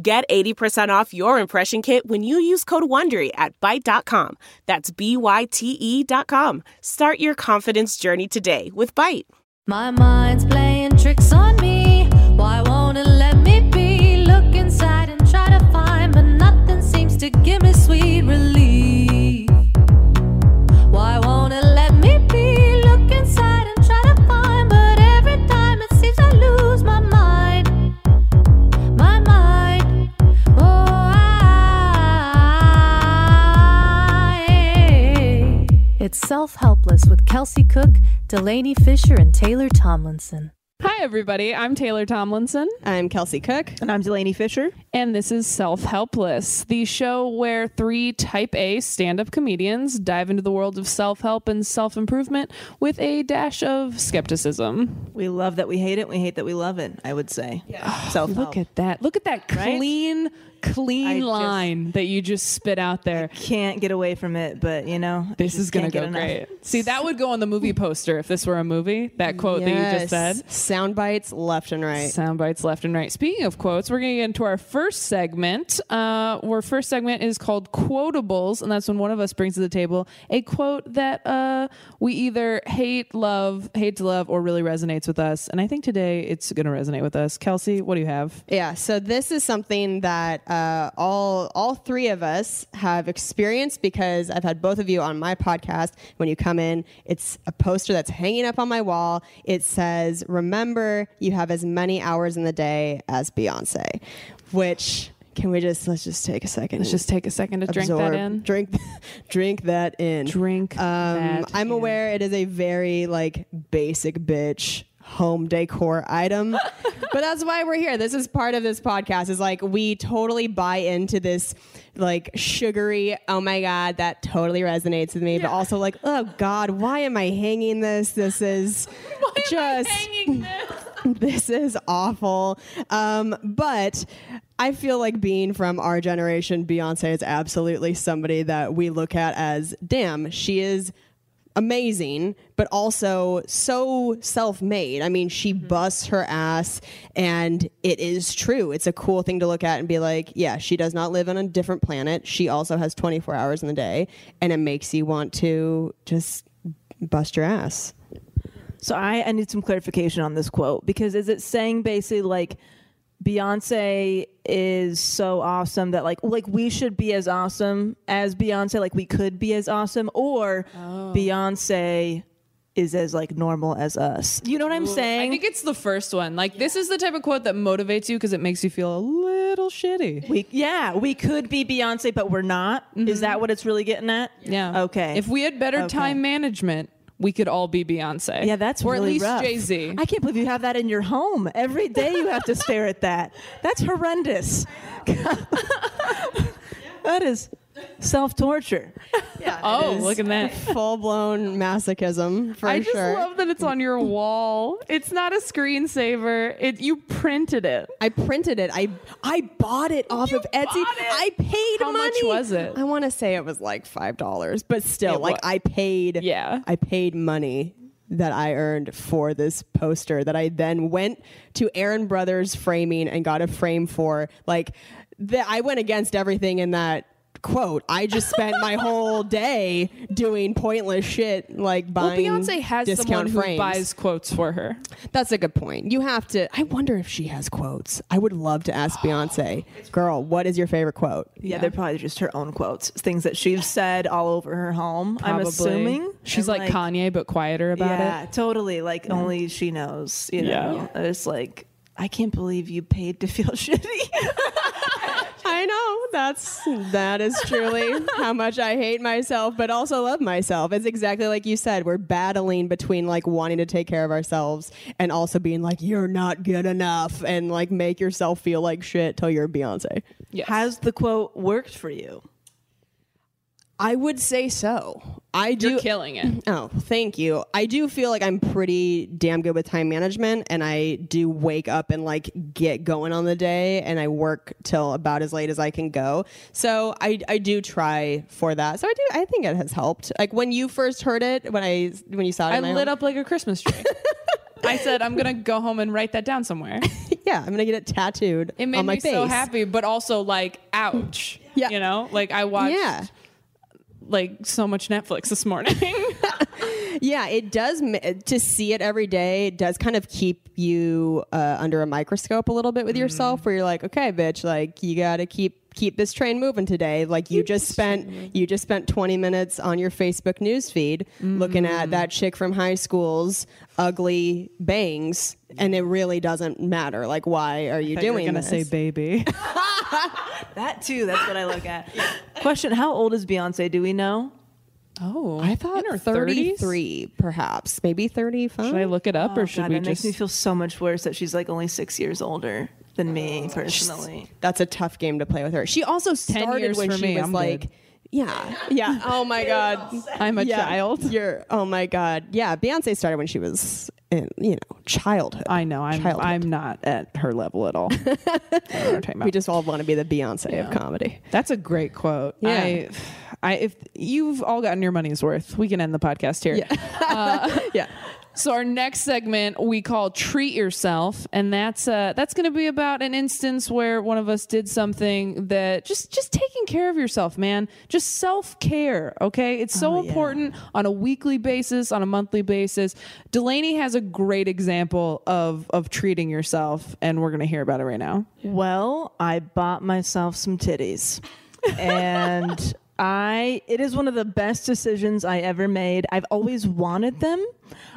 Get 80% off your impression kit when you use code WONDERY at Byte.com. That's B-Y-T-E dot com. Start your confidence journey today with Byte. My mind's playing tricks on me. Why won't it let me be? Look inside and try to find, but nothing seems to give me sweet relief. It's Self Helpless with Kelsey Cook, Delanie Fischer, and Taylor Tomlinson. Hi, everybody. I'm Taylor Tomlinson, I'm Kelsey Cook. And I'm Delanie Fischer. and this is Self Helpless, the show where three type A stand up comedians dive into the world of self help and self improvement with a dash of skepticism. We love that we hate it. We hate that we love it, I would say. Yeah. Self Look at that. Look at that Right? clean, clean I just- line that you just spit out there. Can't get away from it, but you know, This is going to go get great. See, that would go on the movie poster if this were a movie. That quote that you just said. Sound bites left and right. Sound bites left and right. Speaking of quotes, we're going to get into our first segment. Uh, our first segment is called Quotables, and that's when one of us brings to the table a quote that uh, we either hate, love, hate to love, or really resonates with us. And I think today it's going to resonate with us. Kelsey, what do you have? Yeah, so this is something that uh, all all three of us have experience because I've had both of you on my podcast. When you come in, it's a poster that's hanging up on my wall. It says, "Remember, you have as many hours in the day as Beyonce," which. Can we just let's just take a second? Let's just take a second to drink that in. Drink, drink that in. Drink Um, that I'm in. aware it is a very like basic bitch home decor item, but that's why we're here. This is part of this podcast. Is like we totally buy into this like sugary. Oh my god, that totally resonates with me. But also like, oh god, why am I hanging this? This is just this is awful. Um, but I feel like being from our generation, Beyonce is absolutely somebody that we look at as, damn, she is amazing, but also so self made. I mean, she mm-hmm. busts her ass, and it is true. It's a cool thing to look at and be like, yeah, she does not live on a different planet. She also has 24 hours in the day, and it makes you want to just bust your ass. So I, I need some clarification on this quote because is it saying basically like Beyonce is so awesome that like like we should be as awesome as Beyonce, like we could be as awesome, or oh. Beyonce is as like normal as us. You know what I'm saying? I think it's the first one. Like, this is the type of quote that motivates you because it makes you feel a little shitty. we yeah, we could be Beyonce, but we're not. Is mm-hmm. that what it's really getting at? Yeah. Okay. If we had better Okay. time management, we could all be Beyonce. Yeah, that's or really at least rough. Jay Z. I can't believe you have that in your home every day. You have to stare at that. That's horrendous. that is self torture. Oh, look at that. Full blown masochism for I just sure. love that it's on your wall. It's not a screensaver. It you printed it. I printed it. I I bought it off of Etsy. bought it? I paid How much was it? I want to say it was like five dollars, but still, It like wa- I paid. Yeah. I paid money that I earned for this poster that I then went to Aaron Brothers Framing and got a frame for. Like, the, I went against everything in that quote. I just spent my whole day doing pointless shit like Well, buying Beyonce has discount someone who frames. buys quotes for her. That's a good point. You have to. I wonder if she has quotes. I would love to ask Beyonce, girl, what is your favorite quote? Yeah, they're probably just her own quotes, things that she's said all over her home. I'm Probably. assuming she's And, like, Kanye but quieter about it. yeah, it. totally. Like only she knows. You know, Yeah. it's like I can't believe you paid to feel shitty. I know that's that is truly how much I hate myself, but also love myself. It's exactly like you said. We're battling between like wanting to take care of ourselves and also being like you're not good enough and like make yourself feel like shit till you're Beyonce. Yes. Has the quote worked for you? I would say so. I do. You're killing it. Oh, thank you. I do feel like I'm pretty damn good with time management and I do wake up and like get going on the day and I work till about as late as I can go. So I I do try for that. So I do I think it has helped. Like when you first heard it, when I when you saw it I lit home- up like a Christmas tree. I said I'm gonna go home and write that down somewhere. Yeah, I'm going to get it tattooed It made on my me face. so happy, but also like, ouch. Yeah. You know, like I watched Yeah. Like so much Netflix this morning. Yeah, it does to see it every day. It does kind of keep you uh, under a microscope a little bit with yourself, where you're like, okay, bitch, like you got to keep keep this train moving today. Like you just spent you just spent 20 minutes on your Facebook news feed looking at mm. that chick from high school's ugly bangs, and it really doesn't matter. Like, why are you doing gonna this? say baby. That too. That's what I look at. Question: How old is Beyonce? Do we know? Oh, I thought in her 30s? 33, perhaps, maybe 35. Should I look it up or oh, should Oh, God, we it makes me feel so much worse that she's like only six years older than me oh, personally. that's a tough game to play with her. She also started years when for she me, was I'm like, good. yeah, yeah. Oh my god, I'm a Yeah. child. You're. Oh my god. Yeah, Beyonce started when she was in you know childhood. I know I'm Childhood. I'm not at her level at all. I don't know what you're talking we just all want to be the Beyonce Yeah. of comedy. That's a great quote. Yeah. I, I, if you've all gotten your money's worth, we can end the podcast here. yeah. Uh, So our next segment we call "Treat Yourself," and that's uh, that's going to be about an instance where one of us did something that just just taking care of yourself, man. Just self care. Okay, it's so Oh, yeah. important on a weekly basis, on a monthly basis. Delanie has a great example of of treating yourself, and we're going to hear about it right now. Well, I bought myself some titties. and I it is one of the best decisions I ever made. I've always wanted them.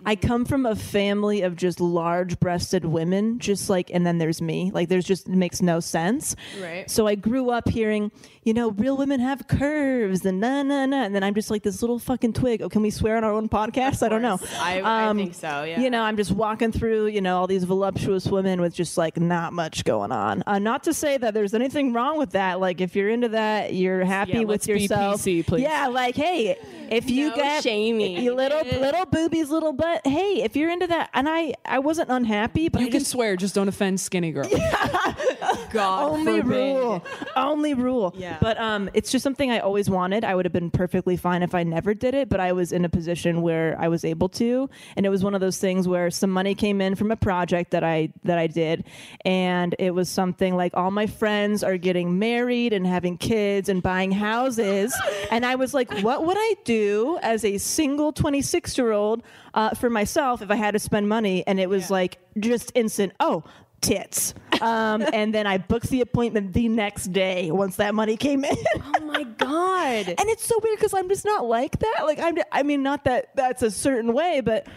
I come from a family of just large-breasted women, just like and then there's me. Like there's just it makes no sense. Right. So I grew up hearing, you know, real women have curves and na na na and then I'm just like this little fucking twig. Oh, can we swear on our own podcast? I don't know. I- I think so, yeah. You know, I'm just walking through, you know, all these voluptuous women with just like not much going on. Uh, not to say that there's anything wrong with that. Like if you're into that, you're happy Yeah, with yourself. PC. Yeah, like hey, if you No get shaming. little little boobies, little butt. Hey, if you're into that, and I I wasn't unhappy, but You I can just swear, just don't offend skinny girls. God only forbid. rule. Only rule. Yeah. but um it's just something i always wanted. I would have been perfectly fine if i never did it but i was in a position where i was able to. And it was one of those things where some money came in from a project that i that i did. And it was something like all my friends are getting married and having kids and buying houses. And i was like what would i do as a single 26 year old uh, for myself if i had to spend money? And it was like just instant oh tits. Um, and then I booked the appointment the next day once that money came in. Oh my god. and it's so weird because I'm just not like that. Like I'm, I mean, not that that's a certain way, but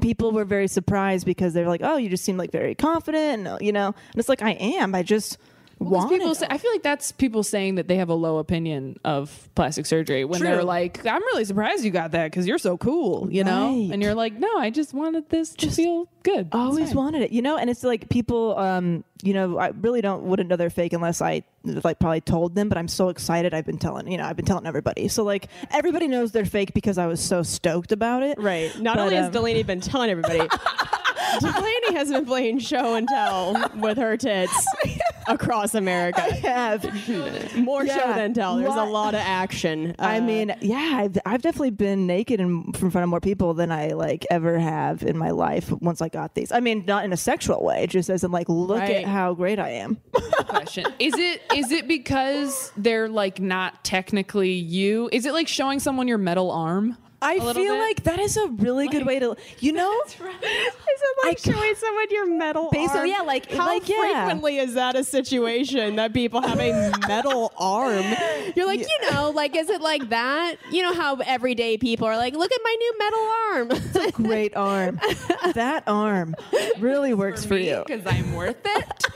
people were very surprised because they're like, "Oh, you just seem like very confident," and, you know. And it's like I am. I just Want people say, I feel like that's people saying that they have a low opinion of plastic surgery when they're like, "I'm really surprised you got that because you're so cool," you know. Right. And you're like, "No, I just wanted this to feel good." Always wanted it, you know. And it's like people, um, you know, I really don't wouldn't know they're fake unless I like probably told them. But I'm so excited. I've been telling, you know, I've been telling everybody. So like everybody knows they're fake because I was so stoked about it. Right. Not But, only has um, Delanie been telling everybody, Delanie has been playing show and tell with her tits across America. I have. More show than tell. There's a lot of action. I Uh, mean, yeah, I've, I've definitely been naked in, in front of more people than I like ever have in my life once I got these. I mean, not in a sexual way, just as in like, look Right. at how great I am. question. Is it is it because they're like not technically you? Is it like showing someone your metal arm? I a little feel bit? like that is a really good way to, you know, Is it like I- showing someone your metal Basically, arm? yeah, like- how like, yeah. frequently is that a situation that people have a metal arm? You're like, you know, like, is it like that? You know how everyday people are like, look at my new metal arm. It's a great arm. that arm really works for you. because I'm worth it.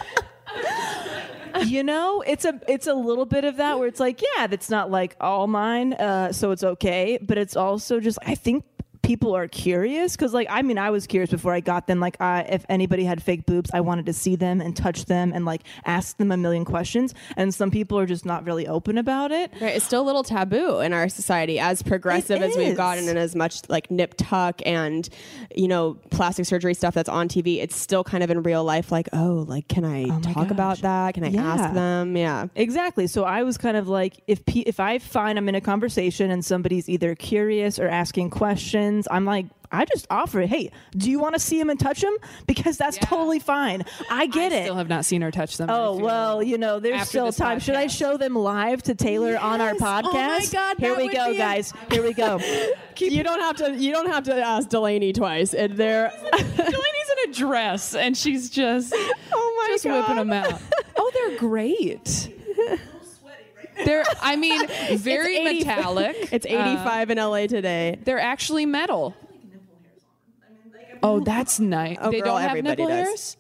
You know it's a it's a little bit of that where it's like yeah that's not like all mine uh so it's okay but it's also just i think people are curious because like i mean i was curious before i got them like I, if anybody had fake boobs i wanted to see them and touch them and like ask them a million questions and some people are just not really open about it Right, it's still a little taboo in our society, as progressive as we've gotten, and as much like nip tuck and you know plastic surgery stuff that's on TV. It's still kind of in real life, like, oh, like, can I oh my talk about that? Can I Yeah. ask them? Yeah, Exactly. So I was kind of like, if pe- if I find I'm in a conversation and somebody's either curious or asking questions, I'm like, I just offer it. Hey, do you want to see him and touch him? Because that's totally fine. I get I it. Still have not seen her touch them. Oh well, you know, there's still time. Should I show them live to Taylor on our Yes. Oh my podcast? God, Here we go, a- guys. Here we go. you don't have to. You don't have to ask Delanie twice. And they're Delanie's in a dress and she's just oh my just god, whipping them out. Oh, they're great. They're, I mean, very It's 80 metallic. It's 85 in LA today. They're actually metal. Oh, that's nice. Oh, they girl, don't have everybody nipple does. hairs.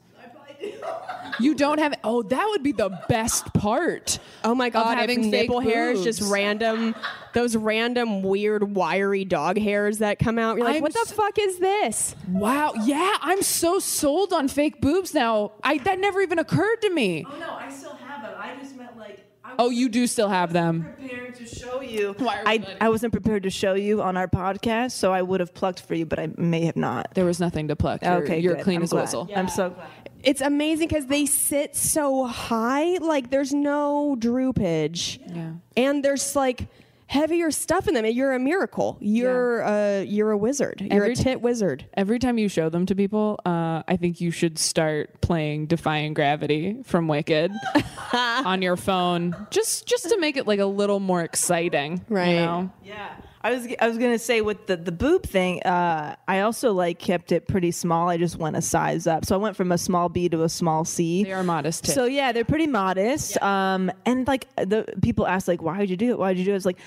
You don't have. Oh, that would be the best part. Oh my god, having if fake nipple hairs, just random, those random weird wiry dog hairs that come out. You're like, I'm what the s- fuck is this? Wow. Yeah, I'm so sold on fake boobs now. I that never even occurred to me. Oh no, I still have them. I just meant like. I Oh, you do still have them. prepared to show you. I, I wasn't prepared to show you on our podcast, so I would have plucked for you, but I may have not. There was nothing to pluck. You're, okay, you're good. clean I'm as a glad. whistle. I'm so glad. It's amazing because they sit so high, like there's no droopage, Yeah. and there's like heavier stuff in them. You're a miracle. You're a you're a wizard. You're Every a tit wizard. Every time you show them to people, uh, I think you should start playing "Defying Gravity" from Wicked on your phone, just just to make it like a little more exciting, Right. You know? Yeah. I was I was gonna say with the the boob thing, uh, I also like kept it pretty small. I just went a size up, so I went from a small B to a small C. They are modest. Tits. So yeah, they're pretty modest. Um, and like the people ask like, why did you do it? Why did you do it? It's like,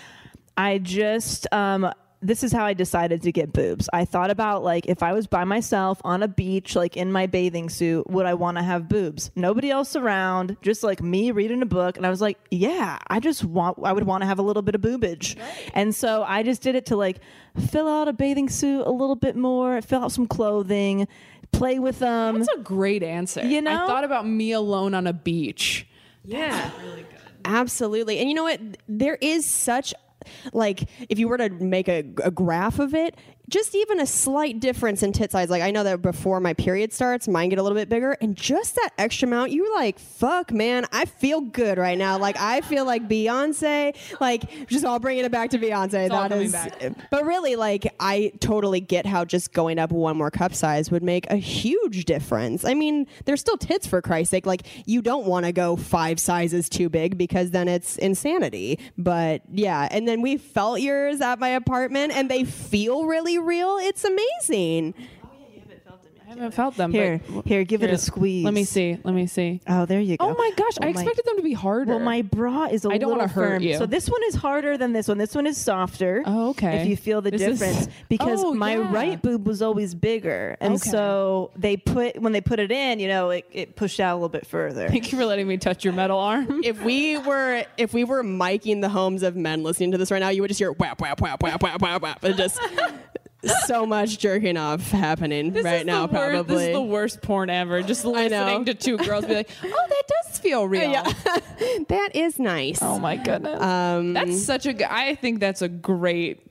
I just um. This is how I decided to get boobs. I thought about like if I was by myself on a beach, like in my bathing suit, would I want to have boobs? Nobody else around, just like me reading a book. And I was like, yeah, I just want, I would want to have a little bit of boobage. And so I just did it to like fill out a bathing suit a little bit more, fill out some clothing, play with them. That's a great answer. You know? I thought about me alone on a beach. Yeah. Absolutely. And you know what? There is such like if you were to make a, a graph of it, just even a slight difference in tit size. Like I know that before my period starts, mine get a little bit bigger, and just that extra amount, you're like, fuck, man, I feel good right now. Like I feel like Beyonce. Like just all bringing it back to Beyonce. all That is, back. but really, like I totally get how just going up one more cup size would make a huge difference. I mean, they're still tits for Christ's sake. Like you don't want to go five sizes too big because then it's insanity. But yeah, and then we felt yours at my apartment, and they feel really real. It's amazing. I haven't felt them. Here, but, here, give it a squeeze. Let me see. Let me see. Oh, there you go. Oh my gosh, I Well, my- expected them to be harder. Well, my bra is a I don't little hurt firm. you. So this one is harder than this one. This one is softer. Oh, okay. If you feel the This is- difference, oh, because Oh, my yeah. right boob was always bigger, and Okay. so they put when they put it in, you know, it, it pushed out a little bit further. Thank you for letting me touch your metal arm. if we were if we were miking the homes of men listening to this right now, you would just hear whap whap whap whap whap whap whap, and just so much jerking off happening This right now. probably. this is the worst porn ever. Just listening to two girls be like, "Oh, that does feel real." Yeah. that is nice. Oh my goodness. Um, that's such a. g- I think that's a great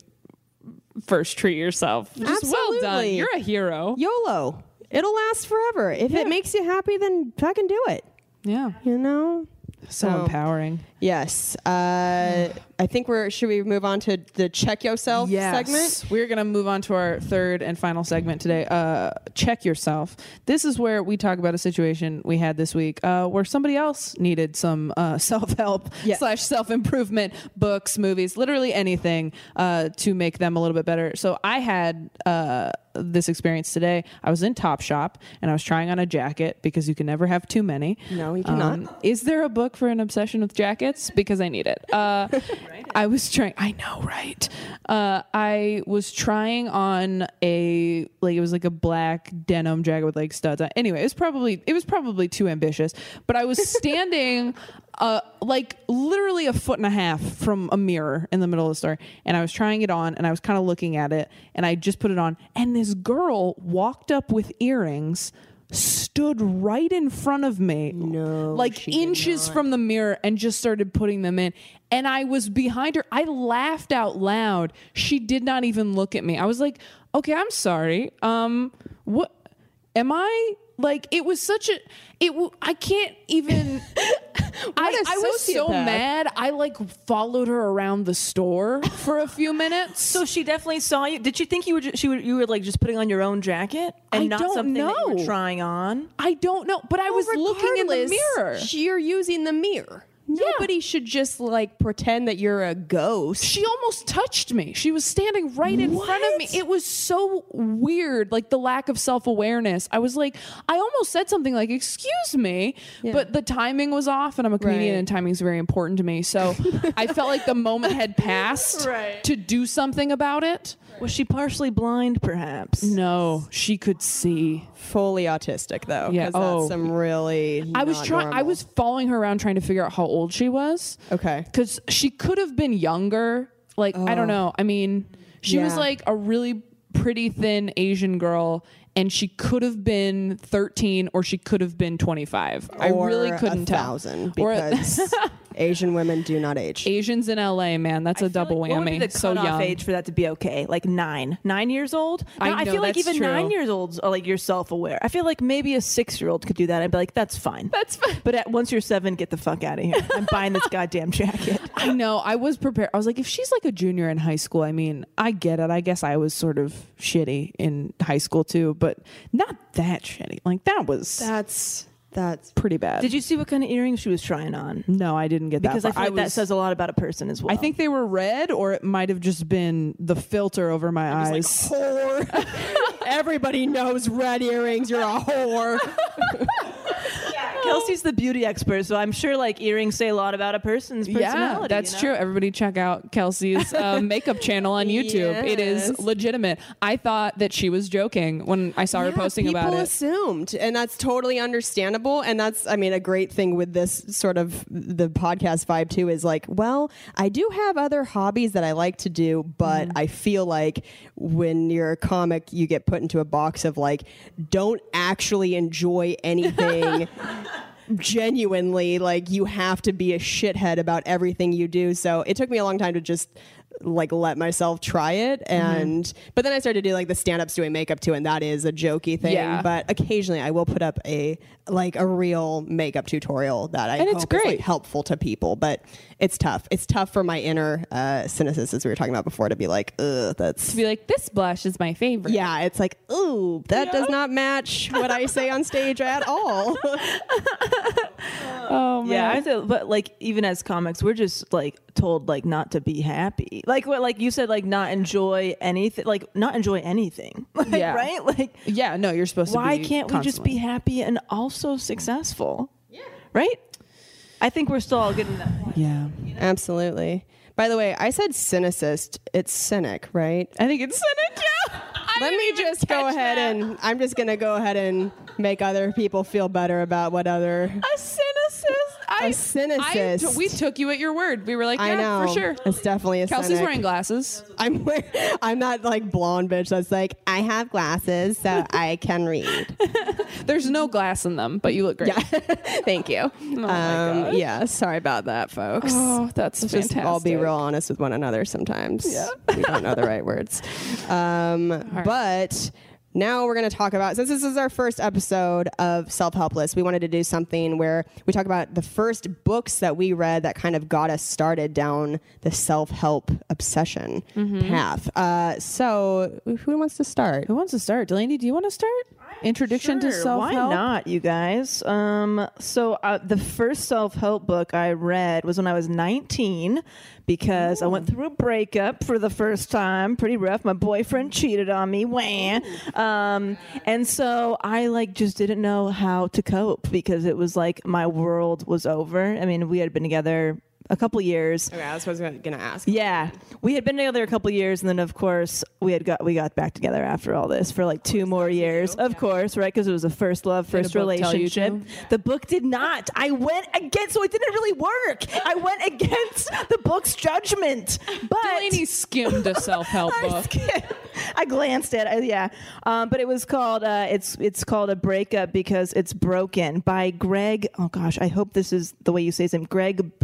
first treat yourself. Just well done. Absolutely. You're a hero. YOLO. It'll last forever. If it makes you happy, then fucking do it. Yeah. You know. So So- empowering. Yes. Uh, I think we're. Should we move on to the check yourself segment? We're going to move on to our third and final segment today. Uh, check yourself. This is where we talk about a situation we had this week uh, where somebody else needed some uh, self help Yes. slash self improvement books, movies, literally anything uh, to make them a little bit better. So I had. Uh, this experience today. I was in Topshop and I was trying on a jacket because you can never have too many. Um, No, you cannot. is there a book for an obsession with jackets? Because I need it. Uh, I was trying. I know, right? Uh, I was trying on a like it was like a black denim jacket with like studs. on Anyway, it was probably it was probably too ambitious. But I was standing. Uh, like literally a foot and a half from a mirror in the middle of the store, and I was trying it on, and I was kind of looking at it, and I just put it on, and this girl walked up with earrings, stood right in front of me, No, like inches from the mirror and just started putting them in. And I was behind her. I laughed out loud. She did not even look at me. I was like, "Okay, I'm sorry. Um what am I like it was such a it w- I can't even I was so mad. I like followed her around the store for a few minutes. So she definitely saw you. Did she think you were ju- she were, you were like just putting on your own jacket and I not something that you know. were trying on? I don't know, but I was looking in the mirror. You're using the mirror. Nobody should just like pretend that you're a ghost. she almost touched me. She was standing right in front of me. It was so weird, like the lack of self awareness. I was like, I almost said something like, "Excuse me," but the timing was off, and I'm a comedian, Right. and timing is very important to me. So I felt like the moment had passed Right. to do something about it. Was she partially blind, perhaps? No, she could see. Fully autistic though. Yeah, oh. that's some really. I was trying. I was following her around, trying to figure out how old she was. Okay. because she could have been younger. Like I don't oh. know. I mean, she was like a really pretty thin Asian girl, and she could have been thirteen or she could have been twenty five. I really couldn't a tell. thousand Or a- because Asian women do not age. Asians in LA, man, that's a double What would whammy. be the so cutoff young. age for that to be okay? Like nine, nine years old. I Now, I, feel like even true. nine years olds are like you're self aware. I feel like maybe a six year old could do that. I'd be like, that's fine. That's fine. But at, once you're seven, get the fuck out of here. I'm buying this goddamn jacket. I know. I was prepared. I was like, if she's like a junior in high school, I mean, I get it. I guess I was sort of shitty in high school too, but not that shitty. Like that was That's that's pretty bad. Did you see what kind of earrings she was trying on? No, I didn't get that. Because. I far. feel like that was- says a lot about a person as well. I think they were red, or it might have just been the filter over my eyes. whore. Everybody knows red earrings. You're a whore. Kelsey's the beauty expert, so I'm sure like earrings say a lot about a person's personality. yeah, that's you know? true. Everybody check out Kelsey's uh, makeup channel on YouTube. It is legitimate. I thought that she was joking when I saw her posting about it. assumed, and that's totally understandable. And that's, I mean, a great thing with this sort of the podcast vibe too is like, well, I do have other hobbies that I like to do, but Mm-hmm. I feel like when you're a comic, you get put into a box of like, don't actually enjoy anything. genuinely like you have to be a shithead about everything you do. So it took me a long time to just like let myself try it Mm-hmm. and but then i started to do like the stand-ups doing makeup too and that is a jokey thing Yeah. but occasionally i will put up a like a real makeup tutorial that i And it's hope is, like, great. helpful to people but it's tough it's tough for my inner uh cynicist as we were talking about before to be like ugh that's To be like, this blush is my favorite. yeah, it's like, ooh, that does not match what I say on stage at all. Oh man. Yeah, I feel, but like even as comics, we're just like told like not to be happy. Like what like you said like not enjoy anything like not enjoy anything. Like, Yeah. right? Like Yeah, no, you're supposed why to be can't we just be happy and also successful? Yeah. Right? I think we're still all getting that point. Yeah. Absolutely. By the way, I said cynicist. It's cynic, right? I think it's cynic, yeah. Let me just go ahead that. and I'm just gonna go ahead and make other people feel better about what other a cynicist. I, A cynicist. I we took you at your word. We were like, yeah, I know for sure. It's definitely a Kelsey's cynic. wearing glasses. I'm wear- I'm that like blonde bitch that's like I have glasses so I can read. There's no glass in them, but you look great. Yeah, thank you. um, yeah, sorry about that, folks. Oh, that's Let's fantastic. just all be real honest with one another sometimes. Yeah. we don't know the right words. Um, But now we're going to talk about, since this is our first episode of Self Helpless, we wanted to do something where we talk about the first books that we read that kind of got us started down the self help obsession Mm-hmm. path. Uh, so, who wants to start? Who wants to start? Delanie, do you want to start? Introduction to Sure, self Why help. not, you guys? Um, so uh, the first self help book I read was when I was 19 because I went through a breakup for the first time. Pretty rough. My boyfriend cheated on me. Wah. Um, and so I like just didn't know how to cope because it was like my world was over. I mean, we had been together a couple years. Okay, that's what I was going to ask. Yeah, we had been together a couple years, and then of course we had got we got back together after all this for like two more years. Of course, right? Because it was a first love, Did first the book tell you relationship. to? The book did not. I went against, so it didn't really work. I went against the book's judgment. But Delanie skimmed a self help book. skipped- I glanced at it, yeah, um, but it was called uh, it's it's called a breakup because it's broken by Greg. Oh gosh, I hope this is the way you say his name. Greg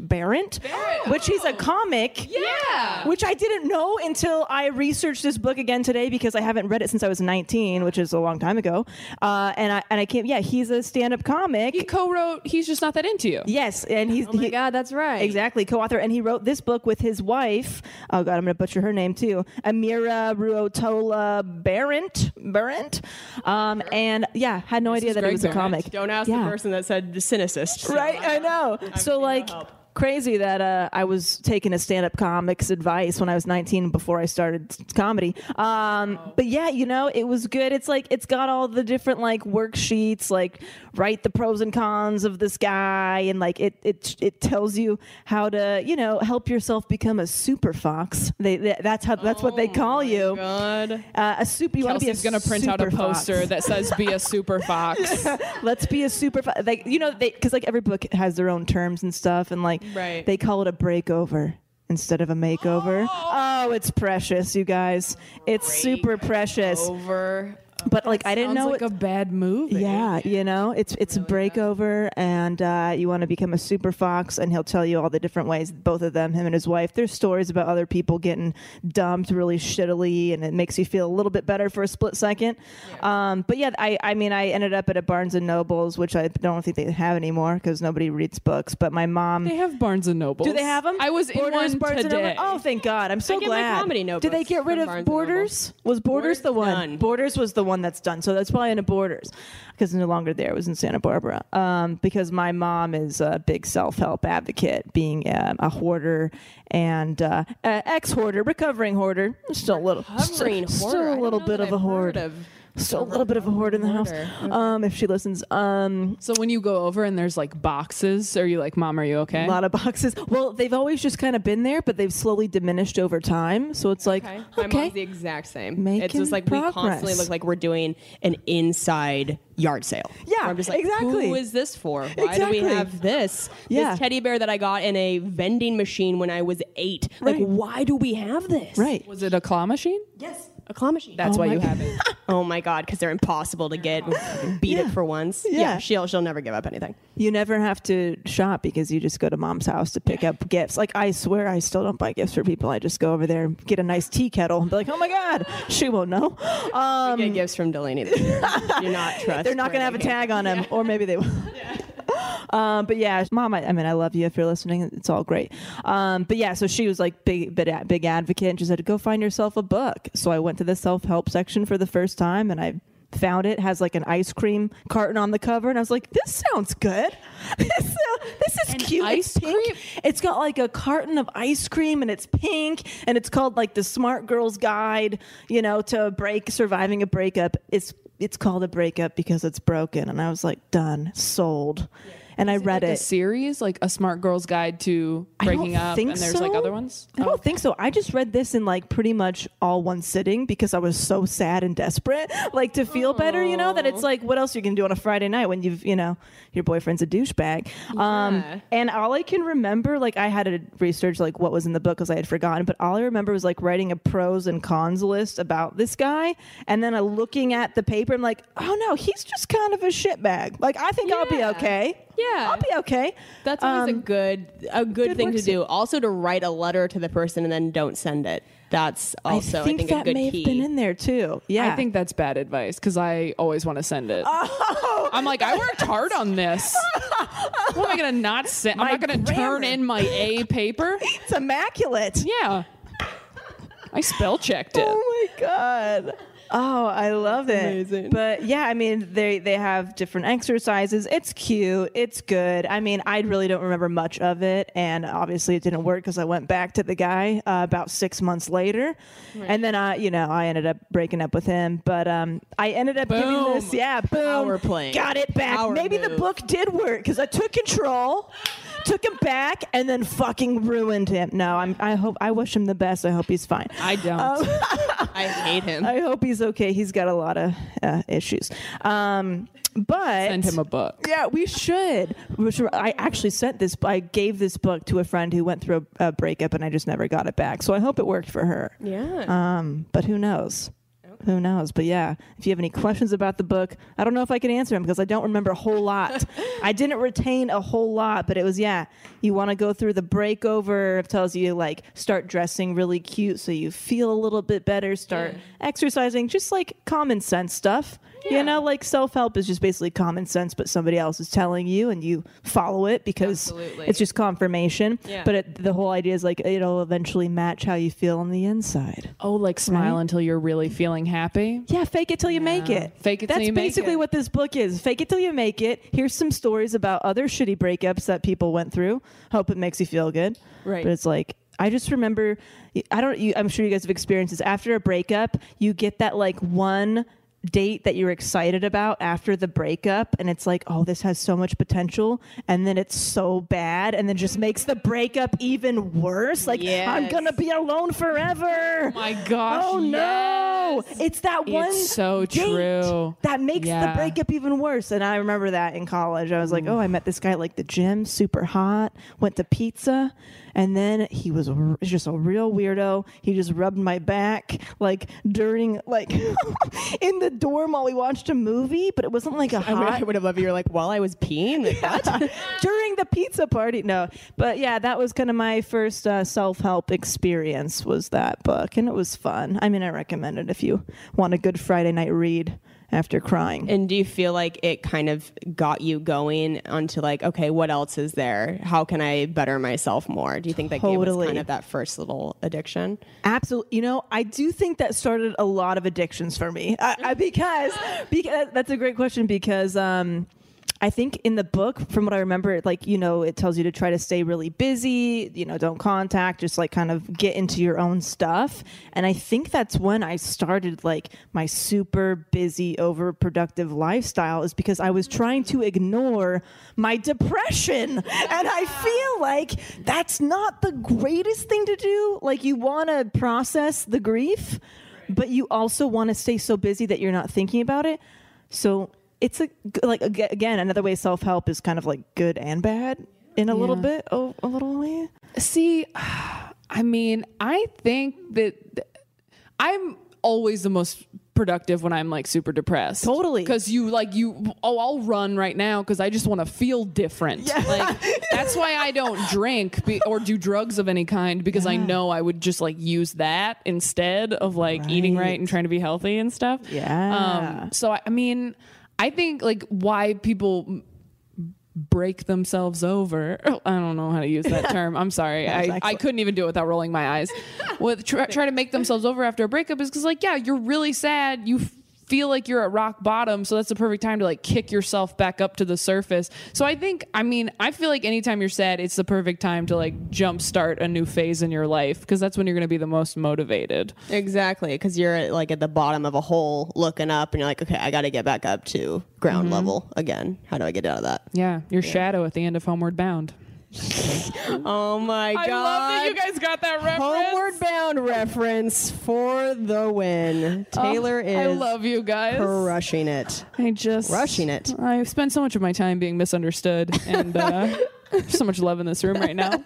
Behrendt, Behrendt, which he's a comic. Yeah. Which I didn't know until I researched this book again today because I haven't read it since I was 19, which is a long time ago. Uh, and I and I came, yeah, he's a stand-up comic. He co-wrote He's Just Not That Into You. yes, and he's Oh my he- God, that's right. Exactly, co-author, and he wrote this book with his wife. Oh God, I'm going to butcher her name too. Amiira Ruotola Behrendt. Behrendt, um, and yeah, had no idea is that it was a comic. Don't ask Yeah. the person that said the cynicist. Right, I know. so like crazy that uh, I was taking a stand-up comics advice when I was 19 before I started comedy. Um, but yeah, you know, it was good. It's like it's got all the different like worksheets, like write the pros and cons of this guy, and like it it it tells you how to you know help yourself become a super fox. They, they that's how that's what they call you. God. Uh, a super. You want to be a Kelsey's gonna print out a fox. poster that says "Be a super fox." Let's be a super fo- like you know they because like every book has their own terms and stuff and like Right. they call it a breakover instead of a makeover. Oh, it's precious, you guys. It's super precious. Over. But like I didn't know like it- a bad movie. yeah, you know, it's it's a breakover, and uh, you want to become a super fox, and he'll tell you all the different ways. Both of them, him and his wife, there's stories about other people getting dumped really shittily, and it makes you feel a little bit better for a split second. Um, but yeah, I I mean, I ended up at a Barnes and Nobles, which I don't think they have anymore because nobody reads books. But my mom. They have Barnes and Nobles. do they have them? I was in Borders, one Barnes and Noble? today. Oh, thank God! I'm so get my glad. comedy Did they get rid of Barnes. Borders? Was Borders, the one? done. Borders was the one that's done. So that's probably in a Borders because it's no longer there. It was in Santa Barbara. Um, because my mom is a big self help advocate, being um, a hoarder and uh, uh, ex hoarder, recovering hoarder. Still a little, Recovering still, hoarder. Still a little bit of a I've hoard. heard of Still a little bit of a hoard in the house. Um, if she listens. Um, So when you go over and there's like boxes, are you like, "Mom, are you okay?" a lot of boxes. Well, they've always just kind of been there, but they've slowly diminished over time. So it's like, Okay. okay, My mom's the exact same. it's Making just like we constantly progress. look like we're doing an inside yard sale. Yeah, Where I'm just like, exactly. Who is this for? Why do Exactly. we have this? Yeah. This teddy bear that I got in a vending machine when I was eight. Like, why do we have this? right. Was it a claw machine? Yes. A claw machine. That's why you have it. oh my god, because they're impossible to get. Beat Yeah. it for once. Yeah. she'll she'll never give up anything. You never have to shop because you just go to mom's house to pick up gifts. Like I swear, I still don't buy gifts for people. I just go over there, and get a nice tea kettle, and be like, "Oh my god, she won't know." Um, Get gifts from Delanie. This year. Do not trust. they're not going to have a tag on them, or maybe they will. Um, but yeah, mom, I, I mean, I love you if you're listening. It's all great. Um, but yeah, so she was like big, big, big advocate, and she said, "Go find yourself a book." So I went to the self help section for the first time, and I found it has like an ice cream carton on the cover, and I was like, "This sounds good. this, uh, this is cute. ice it's pink. cream? It's got like a carton of ice cream, and it's pink, and it's called like the Smart Girl's Guide, you know, to break surviving a breakup. It's it's called a breakup because it's broken, and I was like, done, sold. And I read like it. a series, like a Smart Girl's Guide to Breaking Up, think and there's like other ones. I don't think so. I just read this in like pretty much all one sitting because I was so sad and desperate, like to feel better. You know that it's like what else you can do on a Friday night when you've you know your boyfriend's a douchebag. Um, and all I can remember, like I had to research like what was in the book because I had forgotten, but all I remember was like writing a pros and cons list about this guy, and then uh, looking at the paper. I'm like, oh no, he's just kind of a shitbag. Like I think I'll be okay. Yeah. I'll be okay. That's always a Um, good a good, good thing to do. Also to write a letter to the person and then don't send it. That's also I think, a that good may key. have been in there too. Yeah, I think that's bad advice because I always want to send it. Oh. I'm like, I worked hard on this. what am I gonna not send? I'm not gonna turn in my A paper. it's immaculate. Yeah, I spell checked it. Oh my god. Oh, I love it. Amazing. But yeah, I mean, they they have different exercises. It's cute. It's good. I mean, I really don't remember much of it, and obviously it didn't work because I went back to the guy uh, about six months later, and then I, you know, I ended up breaking up with him. But um, I ended up giving this, yeah, boom, Power play. got it back. Power Maybe the book did work because I took control. Took him back and then fucking ruined him. No, I'm. I hope. I wish him the best. I hope he's fine. I don't. I hate him. I hope he's okay. He's got a lot of uh, issues. Um, but Send him a book. Yeah, we should. We should- I actually sent this. I gave this book to a friend who went through a, a breakup, and I just never got it back. So I hope it worked for her. yeah. Um, but who knows? Who knows? But yeah, if you have any questions about the book, I don't know if I can answer them because I don't remember a whole lot. I didn't retain a whole lot, but it was yeah. You want to go through the breakover. It tells you like start dressing really cute so you feel a little bit better. Start exercising, just like common sense stuff. You know, like self help is just basically common sense, but somebody else is telling you and you follow it because Absolutely. it's just confirmation. Yeah. But it, the whole idea is like it'll eventually match how you feel on the inside. Oh, like smile until you're really feeling happy. Yeah, fake it till you make it. Fake it till That's you make it. That's basically it. what this book is. Fake it till you make it. Here's some stories about other shitty breakups that people went through. Hope it makes you feel good. Right. But it's like I just remember. I don't. You, I'm sure you guys have experienced this. After a breakup, you get that like one date that you're excited about after the breakup and it's like oh this has so much potential and then it's so bad and then just makes the breakup even worse like i'm gonna be alone forever oh my gosh, oh no yes. it's that It's one so date true. that makes Yeah. the breakup even worse. And I remember that in college. I was like, mm. oh, I met this guy at like the gym, super hot, went to pizza, and then he was r- just a real weirdo. He just rubbed my back like during like in the dorm while we watched a movie, but it wasn't like a I would, I hot would have loved you. You're like, while I was peeing. Like, what? during the pizza party. No, but yeah, that was kind of my first uh, self help experience. Was that book, and it was fun. I mean, I recommend it if you want a good Friday night read after crying. And do you feel like it kind of got you going onto like, okay, what else is there? How can I better myself more? Do you think that gave us kind of that first little addiction? Absolutely. You know, I do think that started a lot of addictions for me. I, I, because, because that's a great question because um, I think in the book, from what I remember, like, you know, it tells you to try to stay really busy, you know, don't contact, just like kind of get into your own stuff. And I think that's when I started like my super busy, overproductive lifestyle is because I was trying to ignore my depression. And I feel like that's not the greatest thing to do. Like, you want to process the grief, but you also want to stay so busy that you're not thinking about it. So it's a like again another way self help is kind of like good and bad in a little bit. Oh, a little way. See, I mean, I think that th- I'm always the most productive when I'm like super depressed. Totally. Because you like you oh I'll run right now because I just want to feel different. Like that's why I don't drink be, or do drugs of any kind because I know I would just like use that instead of like eating right and trying to be healthy and stuff. Yeah. Um, so I, I mean, I think like why people break themselves over. I don't know how to use that term. I'm sorry. I, I couldn't even do it without rolling my eyes. With try, try to make themselves over after a breakup is because like yeah, you're really sad. You feel like you're at rock bottom so that's the perfect time to like kick yourself back up to the surface so i think i mean i feel like anytime you're sad it's the perfect time to like jumpstart a new phase in your life because that's when you're going to be the most motivated Exactly, because you're at, like at the bottom of a hole looking up, and you're like, okay, I got to get back up to ground Mm-hmm. level again. How do I get out of that? yeah your shadow at the end of homeward bound Oh my god! i love that you guys got that reference Homeward Bound reference for the win. Taylor is Oh, i love you guys crushing it. I just Rushing it. I spend so much of my time being misunderstood, and uh, so much love in this room right now.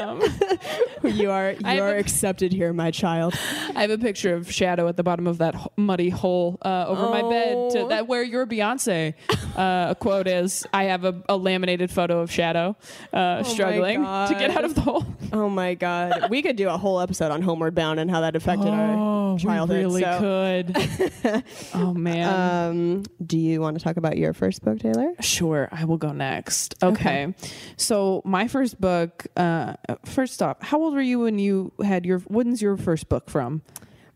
Um, You are you are a- accepted here, my child. I have a picture of Shadow at the bottom of that muddy hole uh, over my bed. To, that where your Beyonce uh, quote is. I have a, a laminated photo of Shadow uh, struggling to get out of the hole. Oh my god, we could do a whole episode on Homeward Bound and how that affected our childhood. Oh, we really so, could. oh man. Um, do you want to talk about your first book, Taylor? Sure, I will go next. Okay. So my first book, uh, first off, how old were you when you had your, when's your first book from?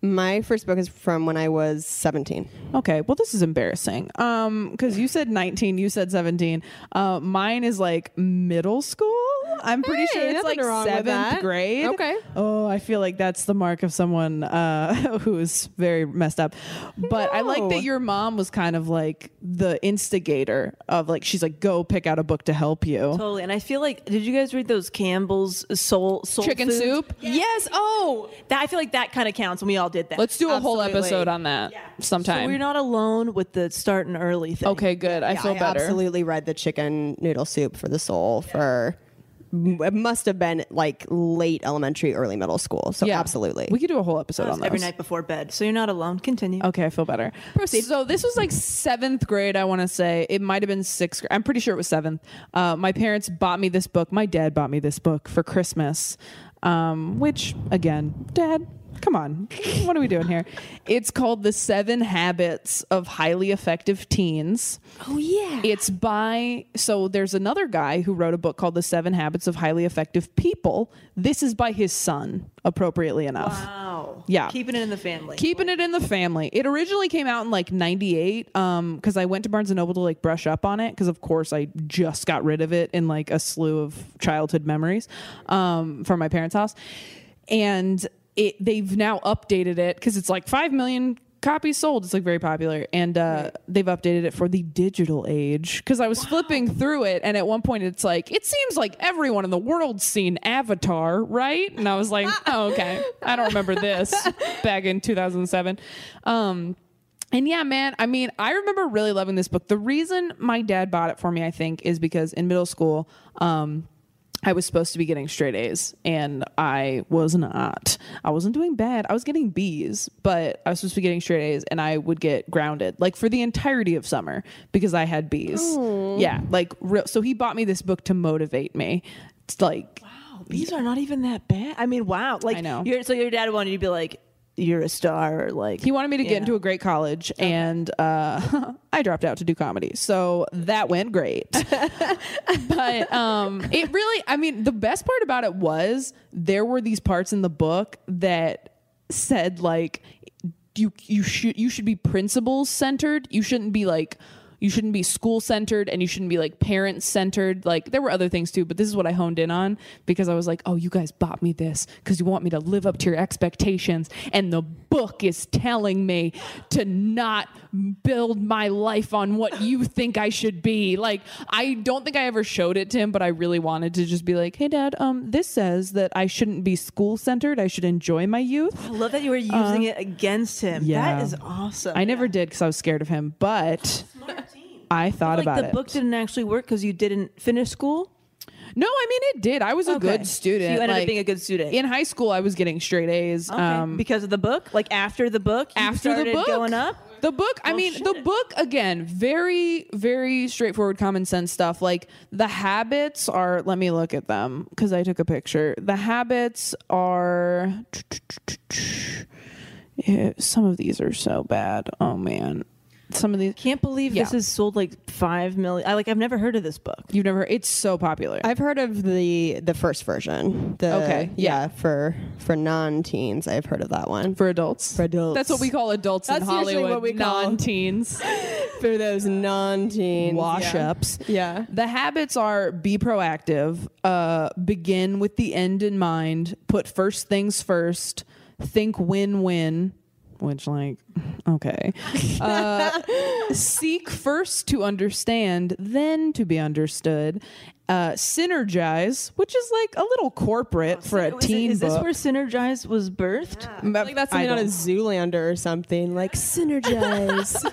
My first book is from when I was 17. Okay, well, this is embarrassing. Um, because you said 19, you said 17. Uh, mine is like middle school. I'm pretty Hey, sure it's like wrong seventh grade. Okay. Oh, I feel like that's the mark of someone uh, who is very messed up. But I like that your mom was kind of like the instigator of like she's like go pick out a book to help you. Totally. And I feel like, did you guys read those Campbell's soul, soul Chicken Foods? soup. Yes. Oh, that I feel like that kind of counts, when we all did that. Let's do a whole Absolutely. episode on that So sometime. we're not alone with the starting early thing. okay, good. I Yeah, feel I better. absolutely read the chicken noodle soup for the soul for it must have been like late elementary, early middle school. So absolutely. we could do a whole episode on that. every night before bed. So you're not alone. Continue. Okay, I feel better. Proceed. So this was like seventh grade, I want to say. It might have been sixth grade. I'm pretty sure it was seventh. Uh, my parents bought me this book. My dad bought me this book for Christmas, um, which, again, dad, come on. What are we doing here? It's called The Seven Habits of Highly Effective Teens. Oh yeah. It's by, so there's another guy who wrote a book called The Seven Habits of Highly Effective People. This is by his son, appropriately enough. Wow. Yeah. Keeping it in the family. Keeping it in the family. It originally came out in like 98 um cuz I went to Barnes and Noble to like brush up on it cuz of course I just got rid of it in like a slew of childhood memories um from my parents' house. And it they've now updated it cuz it's like 5 million copies sold. It's like very popular and uh they've updated it for the digital age cuz I was flipping through it and at one point it's like it seems like everyone in the world's seen Avatar, right? And I was like, "Oh, okay. I don't remember this back in 2007." Um and yeah, man, I mean, I remember really loving this book. The reason my dad bought it for me, I think, is because in middle school, um, I was supposed to be getting straight A's and I was not. I wasn't doing bad. I was getting B's, but I was supposed to be getting straight A's and I would get grounded like for the entirety of summer because I had B's. Oh. Yeah, like real. So he bought me this book to motivate me. It's like, wow. These are not even that bad. I mean, wow. Like I know. So your dad wanted you to be like, you're a star, or like He wanted me to get Yeah. into a great college, and uh, I dropped out to do comedy. So that went great. but um, it really, I mean, the best part about it was there were these parts in the book that said like you you should you should be principles centered. You shouldn't be like you shouldn't be school centered and you shouldn't be like parents centered. Like there were other things too, but this is what I honed in on because I was like, oh, you guys bought me this because you want me to live up to your expectations. And the book is telling me to not build my life on what you think I should be. Like I don't think I ever showed it to him, but I really wanted to just be like, hey dad, um, this says that I shouldn't be school centered. I should enjoy my youth. I love that you were using it against him. Yeah. That is awesome. I never did because I was scared of him, but I thought like about the it. book didn't actually work because you didn't finish school. no, I mean it did. I was a Okay. good student. So you ended Like, up being a good student. in high school. I was getting straight A's. Okay. Um, because of the book, like after the book, you after the started book going up. the book i Well, mean the shit. book again very very straightforward common sense stuff like the habits are let me look at them because i took a picture the habits are Yeah, some of these are so bad oh man some of these. Can't believe Yeah. this has sold like five million. I like. I've never heard of this book. You've never. It's so popular. I've heard of the the first version. The, Okay, yeah, yeah. for for non-teens, I've heard of that one. for adults. For adults. That's what we call adults That's in Hollywood. what we call- non-teens. for those non-teens wash yeah. ups. Yeah. The habits are be proactive, uh, begin with the end in mind, put first things first, think win win, which, like, okay. Uh, seek first to understand, then to be understood. Uh, synergize, which is like a little corporate for a Was it- teen is book. this where Synergize was birthed? I feel like that's I something on a Zoolander or something. Like synergize.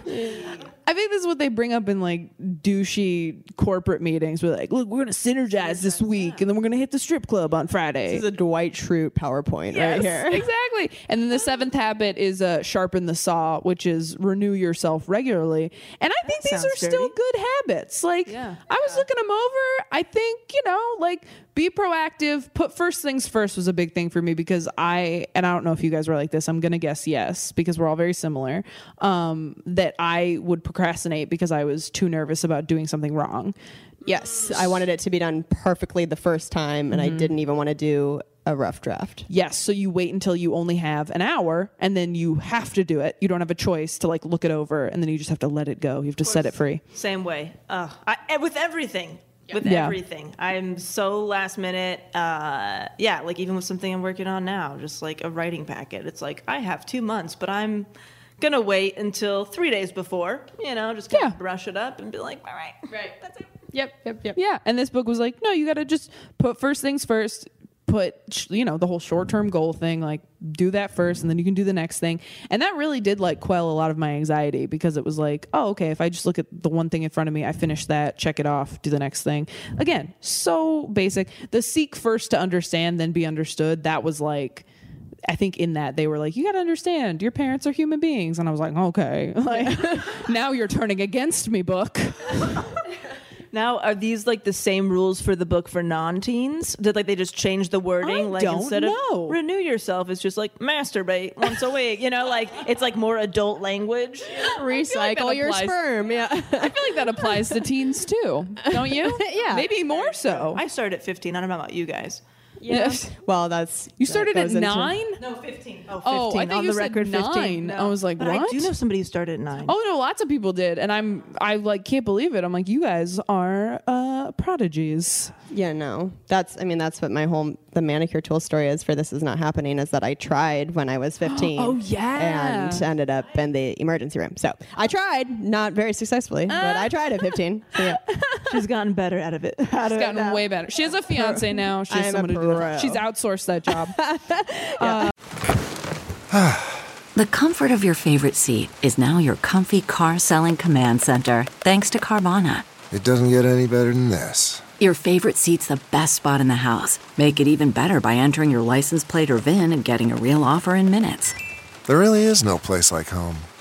I think this is what they bring up in like douchey corporate meetings. We're like, look, we're gonna synergize this week, and then we're gonna hit the strip club on Friday. this is a Dwight Schrute PowerPoint right here. exactly. And then the seventh habit is uh, sharpen the saw, which is renew yourself regularly. And I think these sounds are still good habits. Like Yeah. I was looking them over. I think you know, like be proactive. Put first things first was a big thing for me because I and I don't know if you guys were like this. I'm gonna guess yes because we're all very similar. Um, that I would procrastinate because I was too nervous about doing something wrong. Yes, I wanted it to be done perfectly the first time, and I didn't even want to do a rough draft. Yes, so you wait until you only have an hour and then you have to do it. You don't have a choice to like look it over and then you just have to let it go. You have to set it free. Same way. Uh, I, with everything. With Yeah. everything. I'm so last minute. Uh, yeah, like even with something I'm working on now, just like a writing packet. It's like I have two months, but I'm gonna wait until three days before. You know, just kind Yeah. of brush it up and be like, all right, right, that's it. Yep, yep, yep. Yeah, and this book was like, no, you got to just put first things first. Put you know the whole short term mm. goal thing, like do that first, and then you can do the next thing. And that really did like quell a lot of my anxiety because it was like, oh, okay, if I just look at the one thing in front of me, I finish that, check it off, do the next thing. Again, so basic. The seek first to understand, then be understood. That was like. I think in that they were like, you got to understand, your parents are human beings, and I was like, okay, like now you're turning against me, book. Now, are these like the same rules for the book for non-teens? Did like they just change the wording? I like don't instead know. of renew yourself, it's just like masturbate once a week. You know, like it's like more adult language. Recycle that your applies. sperm. Yeah. I feel like that applies to teens too, don't you? Yeah. maybe more so. I started at 15. I don't know about you guys. Yeah. Well, that's You that started at goes into- nine. No, 15. Oh, 15. Oh, I think on you the said record, 15. nine. I was like, but I what? do know somebody who started at nine. Oh no, lots of people did, and I'm I like can't believe it. I'm like, you guys are uh prodigies. Yeah, no. That's I mean that's what my whole the manicure tool story is for this is not happening is that I tried when I was 15. Oh, yeah. And ended up in the emergency room. So, I tried, not very successfully, but I tried at 15. So, yeah. She's gotten better out of it. Out She's of it gotten now. way better. She has a fiance now. She has I'm someone to do that. She's outsourced that job. The comfort of your favorite seat is now your comfy car selling command center, thanks to Carvana. It doesn't get any better than this. Your favorite seat's the best spot in the house. Make it even better by entering your license plate or VIN and getting a real offer in minutes. There really is no place like home.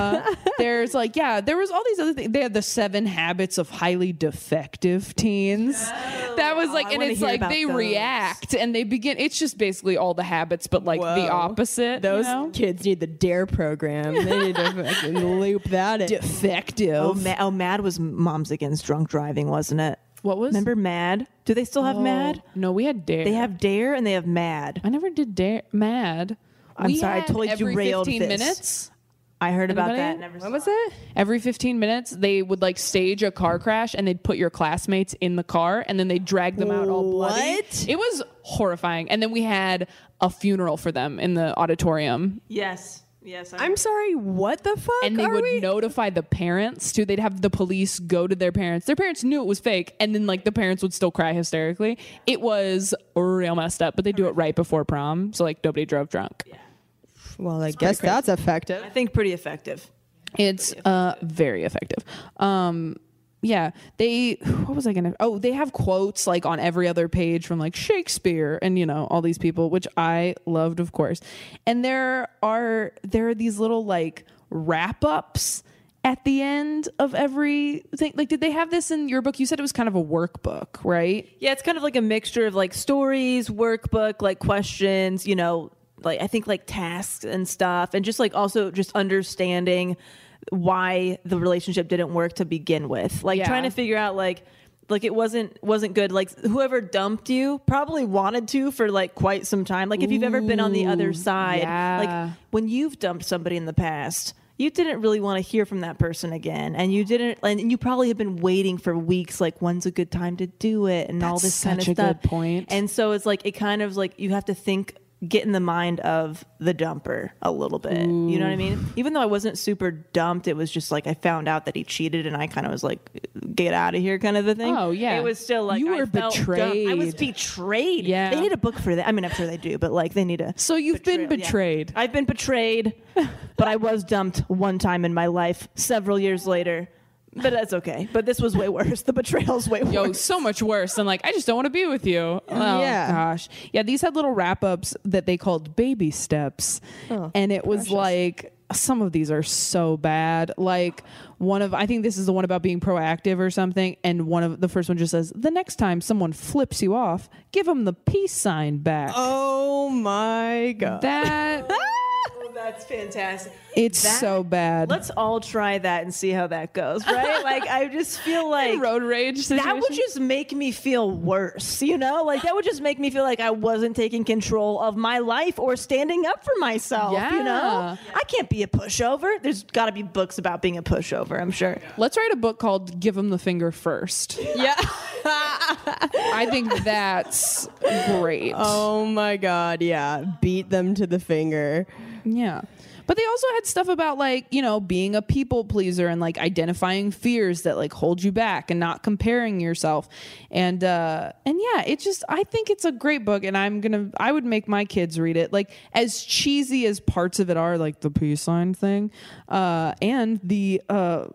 There's like, yeah, there was all these other things. They had the seven habits of highly defective teens. that was oh, like, I and it's like they those. react and they begin. It's just basically all the habits, but like the opposite. Those you know? kids need the DARE program. They need to loop that in. defective. Oh, Ma- oh, Mad was Moms Against Drunk Driving, wasn't it? what was? Remember Mad? Do they still have oh, Mad? No, we had dare. They have Dare and they have Mad. I never did dare. Mad. I'm We sorry, I totally derailed 15 this. minutes. I heard about Anybody? that. Never What was it? Every 15 minutes, they would like stage a car crash and they'd put your classmates in the car and then they'd drag them out all bloody. What? It was horrifying. And then we had a funeral for them in the auditorium. Yes. Yes, I'm sorry. What the fuck? and they are would we? notify the parents too. They'd have the police go to their parents. Their parents knew it was fake, and then like the parents would still cry hysterically. It was real messed up, but they do it right before prom, so like nobody drove drunk. Well, I guess that's effective. I think pretty effective. It's uh very effective. Um yeah, they what was I going to Oh, they have quotes like on every other page from like Shakespeare and you know, all these people which I loved of course. And there are there are these little like wrap-ups at the end of every thing. Like did they have this in your book? You said it was kind of a workbook, right? Yeah, it's kind of like a mixture of like stories, workbook, like questions, you know, like I think like tasks and stuff, and just like also just understanding why the relationship didn't work to begin with. Like Yeah. trying to figure out like like it wasn't wasn't good. Like whoever dumped you probably wanted to for like quite some time. Like if you've ever been on the other side, yeah. like when you've dumped somebody in the past. You didn't really want to hear from that person again, and you didn't, and you probably have been waiting for weeks. Like, when's a good time to do it, and all That's this kind of a stuff. good point. And so it's like it kind of like you have to think get in the mind of the dumper a little bit. You know what I mean? Even though I wasn't super dumped, it was just like I found out that he cheated and I kind of was like get out of here kind of the thing. Oh, yeah. It was still like You I were felt dumb. I was betrayed. betrayed. Yeah. They need a book for that. I mean, I'm sure they do, but like they need a So you've been betrayal, yeah. betrayed. I've been betrayed, but I was dumped one time in my life several years later. But that's okay. But this was way worse. The betrayal's way worse. Yo, so much worse than like I just don't want to be with you. Oh Yeah. gosh. Yeah, these had little wrap ups that they called baby steps. and it was like some of these are so bad. Like one of I think this is the one about being proactive or something and one of the first one just says the next time someone flips you off, give them the peace sign back. Oh my god. That that's fantastic. it's That- so bad. Let's all try that and see how that goes, right? like I just feel like road rage that would just make me feel worse, you know? Like that would just make me feel like I wasn't taking control of my life or standing up for myself, you know? Yeah. I can't be a pushover. There's got to be books about being a pushover, I'm sure. Let's write a book called Give Them the Finger First. yeah. I think that's great. oh my god. Yeah. Beat them to the finger. Yeah. But they also had stuff about like, you know, being a people pleaser and like identifying fears that like hold you back and not comparing yourself. And uh and yeah, it just I think it's a great book and I'm going to I would make my kids read it. Like as cheesy as parts of it are like the peace sign thing, uh and the uh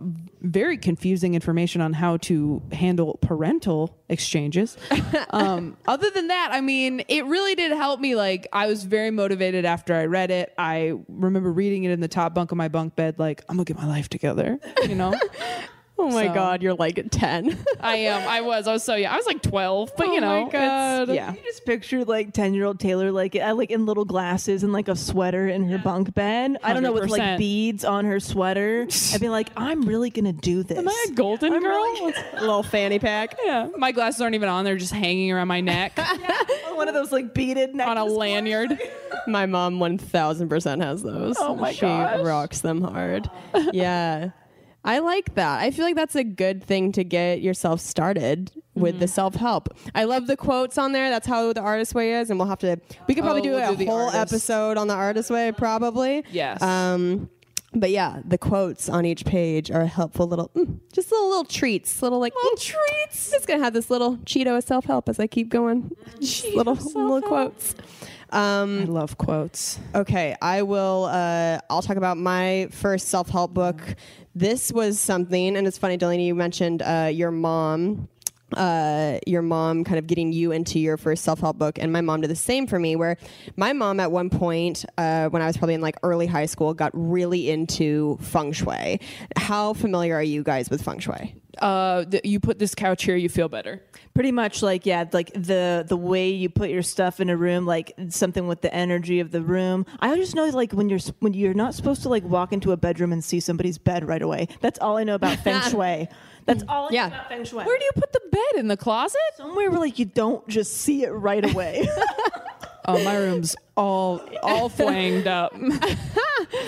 very confusing information on how to handle parental exchanges. um other than that, I mean, it really did help me like I was very motivated after I read it. I remember reading it in the top bunk of my bunk bed like I'm to get my life together, you know? Oh my So- god, you're like 10. I am. I was. I was so yeah. I was like 12, but Oh you know, my God. yeah. You just pictured like 10 year old Taylor, like, I like in little glasses and like a sweater in her bunk bed. I don't know, with like beads on her sweater. I'd be like, I'm really going to do this. Am I a golden I'm girl? really- little fanny pack. yeah. My glasses aren't even on. They're just hanging around my neck One of those like beaded necklaces. on a lanyard. My mom 1000% has those. Oh my she gosh. rocks them hard. yeah. I like that. I feel like that's a good thing to get yourself started with Mm-hmm. the self help. I love the quotes on there. That's how the artist way is, and we'll have to. We could probably Oh, do we'll a do whole artist. episode on the artist way, probably. Yes. Um, but yeah, the quotes on each page are helpful little, mm, just little little treats, little like little treats. Just gonna have this little Cheeto of self help as I keep going. Just little little quotes. Um, I love quotes. Okay, I will. Uh, I'll talk about my first self help book. This was something, and it's funny, Delanie. You mentioned uh, your mom. Uh, your mom kind of getting you into your first self help book, and my mom did the same for me. Where my mom, at one point, uh, when I was probably in like early high school, got really into feng shui. How familiar are you guys with feng shui? Uh, th- you put this couch here, you feel better. pretty much like yeah like the the way you put your stuff in a room like something with the energy of the room i just know like when you're when you're not supposed to like walk into a bedroom and see somebody's bed right away that's all i know about feng shui that's all I Yeah. know about feng shui Where do you put the bed in the closet? somewhere where like you don't just see it right away Oh, my room's all all flanged up.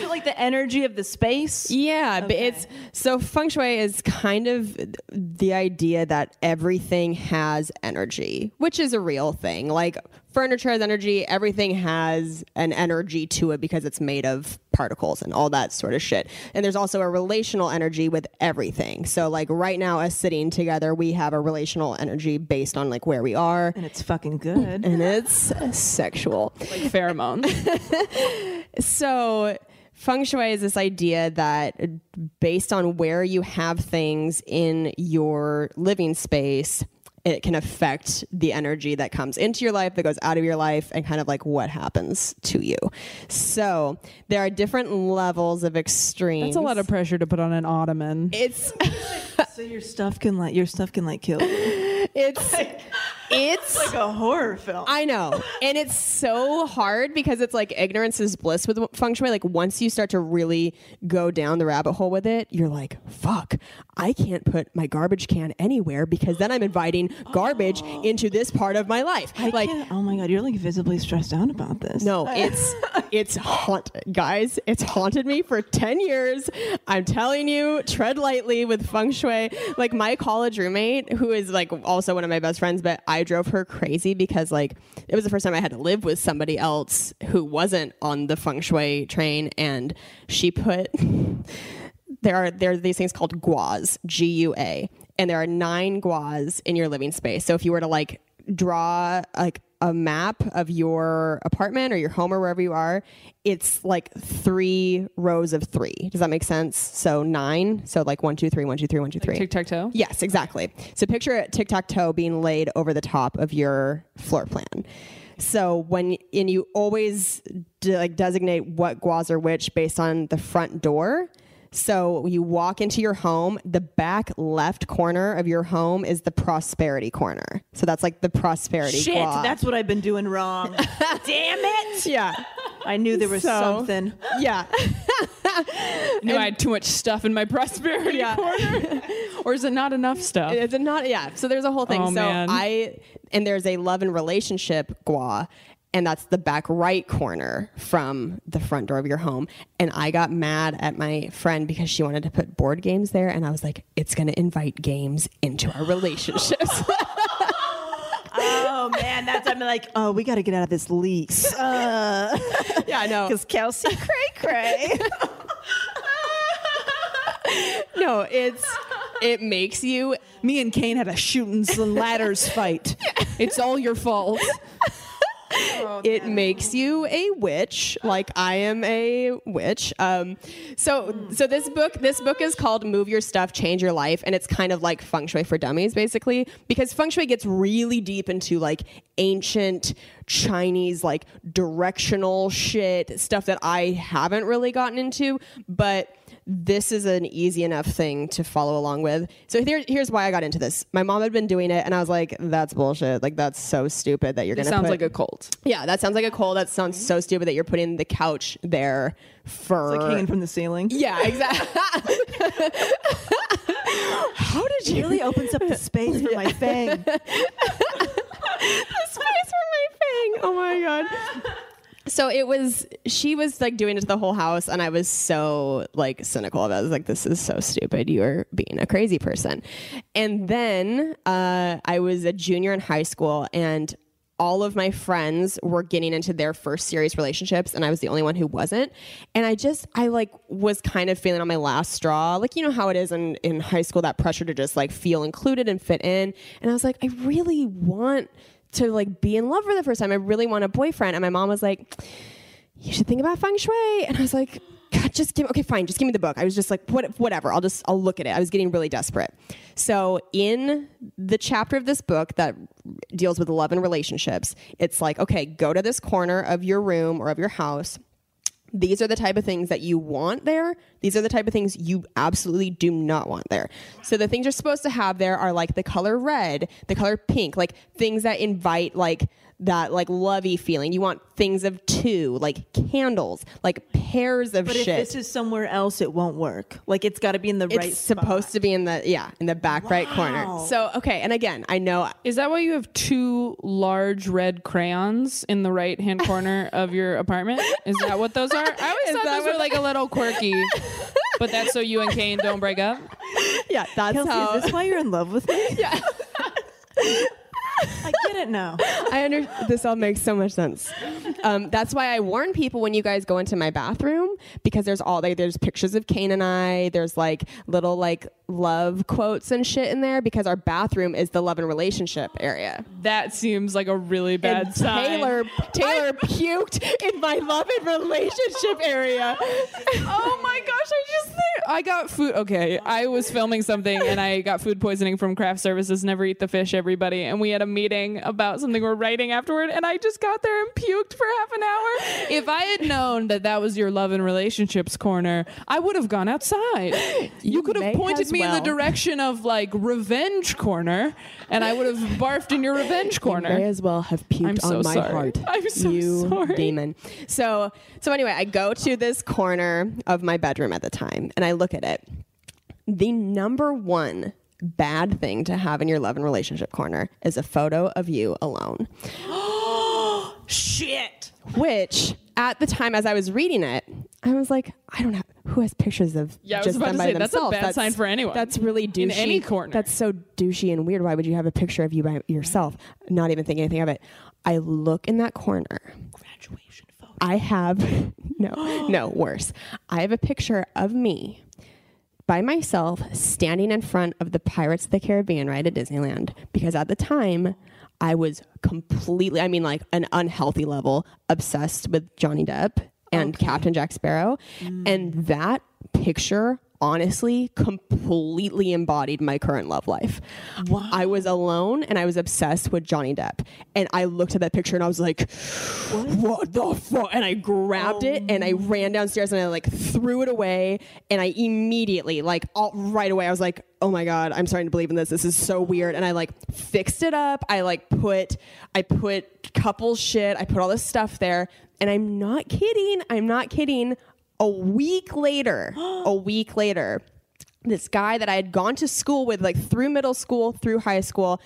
Like the energy of the space Yeah, but it's so feng shui is kind of the idea that everything has energy, which is a real thing. Like furniture has energy, everything has an energy to it because it's made of particles and all that sort of shit. And there's also a relational energy with everything. So like right now, us sitting together, we have a relational energy based on like where we are, And it's fucking good. and it's sexual. Like pheromones. So, feng shui is this idea that based on where you have things in your living space, it can affect the energy that comes into your life, that goes out of your life, and kind of like what happens to you. So, there are different levels of extremes. That's a lot of pressure to put on an ottoman. It's so your stuff can like your stuff can like kill you. it's it's like a horror film. I know. And it's so hard because it's like ignorance is bliss with feng shui. Like once you start to really go down the rabbit hole with it, you're like, fuck, I can't put my garbage can anywhere because then I'm inviting garbage into this part of my life. I like oh my god, you're like visibly stressed out about this. no, it's it's haunted, guys. It's haunted me for ten years. I'm telling you, tread lightly with feng shui. Like my college roommate, who is like also one of my best friends, but I drove her crazy because like it was the first time I had to live with somebody else who wasn't on the feng shui train, and she put there are there are these things called guas, G U A, and there are nine guas in your living space. So if you were to like draw like a map of your apartment or your home or wherever you are, it's like three rows of three. Does that make sense? So nine. So like one, two, three, one, two, three, one, two, three. Tic tac toe. Yes, exactly. So picture a tic tac toe being laid over the top of your floor plan. So when and you always de- like designate what guas are which based on the front door. So you walk into your home, the back left corner of your home is the prosperity corner. So that's like the prosperity. Shit, gua. that's what I've been doing wrong. Damn it! yeah, I knew there was So- something. yeah. Knew I had too much stuff in my prosperity Yeah. corner. or is it not enough stuff? Is it not yeah. So there's a whole thing. Oh, so man. I and there's a love and relationship gua, and that's the back right corner from the front door of your home. And I got mad at my friend because she wanted to put board games there, and I was like, it's gonna invite games into our relationships. Oh man, that's I'm like, oh, we got to get out of this lease. Uh, yeah, I know. because Kelsey cray cray. No, it's it makes you Me and Kane had a Chutes and Ladders fight. It's all your fault. it makes you a witch like i am a witch. Um, so so this book this book is called move your stuff change your life and it's kind of like feng shui for dummies basically because feng shui gets really deep into like ancient chinese like directional shit stuff that i haven't really gotten into but this is an easy enough thing to follow along with. So here, here's why I got into this. My mom had been doing it, and I was like, "That's bullshit. Like that's so stupid that you're gonna." sounds put- like a cult. yeah, that sounds like a cold. That sounds so stupid that you're putting the couch there for. like hanging from the ceiling. yeah, exactly. How did It you really opens up the space for my fang. The space for my fang? Oh my god. So it was. She was like doing it to the whole house, and I was so like cynical of it. I was like, "This is so stupid. You are being a crazy person." And then uh, I was a junior in high school, and all of my friends were getting into their first serious relationships and I was the only one who wasn't. And I just I like was kind of feeling on my last straw. Like you know how it is in in high school that pressure to just like feel included and fit in. And I was like I really want to like be in love for the first time. I really want a boyfriend. And my mom was like you should think about feng shui. And I was like, God, just give okay, fine, just give me the book. I was just like, what, whatever. I'll just I'll look at it. I was getting really desperate. So in the chapter of this book that deals with love and relationships, it's like, okay, go to this corner of your room or of your house. These are the type of things that you want there. These are the type of things you absolutely do not want there. So the things you're supposed to have there are like the color red, the color pink, like things that invite like that like lovey feeling. You want things of two, like candles, like pairs of But shit. But if this is somewhere else, it won't work. Like it's got to be in the it's right. It's supposed to be in the yeah in the back right corner. So okay, and again, I know Is that why you have two large red crayons in the right hand corner of your apartment? Is that what those are? I always Is thought those were like a little quirky. But that's so you and Kane don't break up? yeah that's Kelsey, how is this why you're in love with me? Yeah. I get it now. I under this all makes so much sense. um, that's why I warn people when you guys go into my bathroom because there's all like there's pictures of Kane and I. There's like little like love quotes and shit in there because our bathroom is the love and relationship area. That seems like a really bad and sign. Taylor Taylor puked in my love and relationship area. oh my gosh, I just think I got food. Okay, I was filming something and I got food poisoning from craft services. Never eat the fish, everybody. And we had a meeting about something we're writing afterward, and I just got there and puked for half an hour. If I had known that that was your love and relationships corner, I would have gone outside. You, could have pointed as me in the direction of like revenge corner, and I would have barfed in your revenge corner. May as well have puked I'm so on my sorry. heart. I'm so you sorry. demon. So so anyway, I go to this corner of my bedroom at the time and I look at it. The number one bad thing to have in your love and relationship corner is a photo of you alone. Oh shit. Which at the time as I was reading it, I was like, I don't have who has pictures of Yeah, I was just about them to by say, that's a bad sign for anyone. That's really douchey. In any corner. That's so douchey and weird. Why would you have a picture of you by yourself? Not even think anything of it. I look in that corner. Graduation photo. I have no, no, worse. I have a picture of me by myself standing in front of the Pirates of the Caribbean ride at Disneyland because at the time I was completely, I mean, like an unhealthy level, obsessed with Johnny Depp and Captain Jack Sparrow. And mm. that picture honestly completely embodied my current love life. I was alone and I was obsessed with Johnny Depp. And I looked at that picture and I was like, what, the fuck? And I grabbed it and I oh. ran downstairs and I like threw it away. And I immediately, like, all, right away, I was like, oh my God, I'm starting to believe in this. This is so weird. And I like fixed it up. I like put, I put couple shit, I put all this stuff there. And I'm not kidding. I'm not kidding. A week later, a week later, this guy that I had gone to school with, like through middle school, through high school,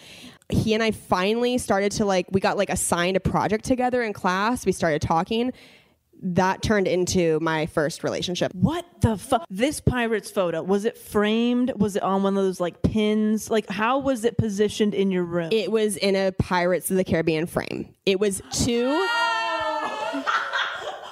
he and I finally started to like, we got like assigned a project together in class. We started talking. That turned into my first relationship. What the fuck? This pirate's photo was it framed? Was it on one of those like pins? Like how was it positioned in your room? It was in a Pirates of the Caribbean frame. It was two. Oh!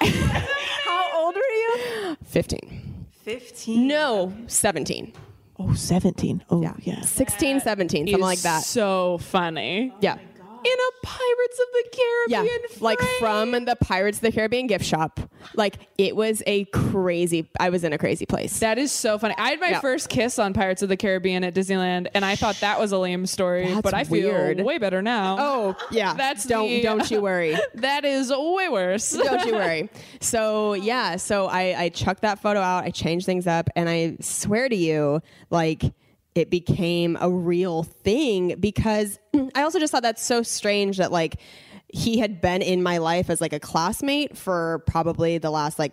How old are you? 15. 15. No, 17. Oh, 17. Oh, yeah. Yeah. 16, 17, something like that. So funny. Yeah. In a Pirates of the Caribbean. Yeah, Caribbean like from the Pirates of the Caribbean gift shop. Like it was a crazy. I was in a crazy place. That is so funny. I had my Yeah. first kiss on Pirates of the Caribbean at Disneyland, and I thought that was a lame story, That's but I feel weird. way better now. oh yeah, That's don't the- don't you worry. that is way worse. don't you worry. So yeah, so I I chucked that photo out. I changed things up, and I swear to you, like it became a real thing because I also just thought that's so strange that like he had been in my life as like a classmate for probably the last like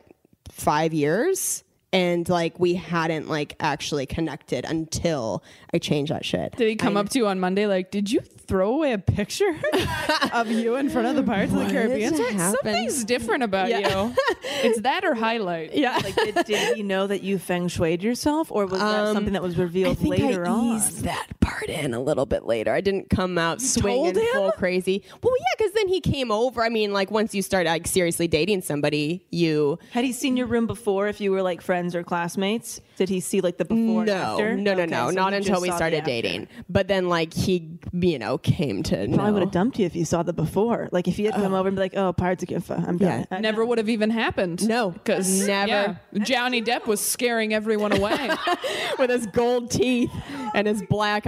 five years. And like we hadn't like actually connected until I changed that shit. Did he come up to you on Monday like, did you throw away a picture of you in front of the Pirates of the Caribbean? Like. Something's different about you. It's that or highlight. Yeah. Like, did, did he know that you feng shuied yourself, or was that something that was revealed Um, I think later I on? eased that part in a little bit later. I didn't come out swinging told him? full crazy. Well, yeah, because then he came over. I mean, like once you start like seriously dating somebody, you Had he seen your room before? If you were like friends or classmates, did he see like the before? and no, after? no, no, Okay, no, so not until we started dating. But then, like he, you know, came to Probably know. would have dumped you if you saw the before. Like if he had come oh. over and be like, "Oh, Pirates of Caribbean, I'm done." Yeah. Never would have even happened. No, because never. Johnny Depp was scaring everyone away. with his gold teeth and his black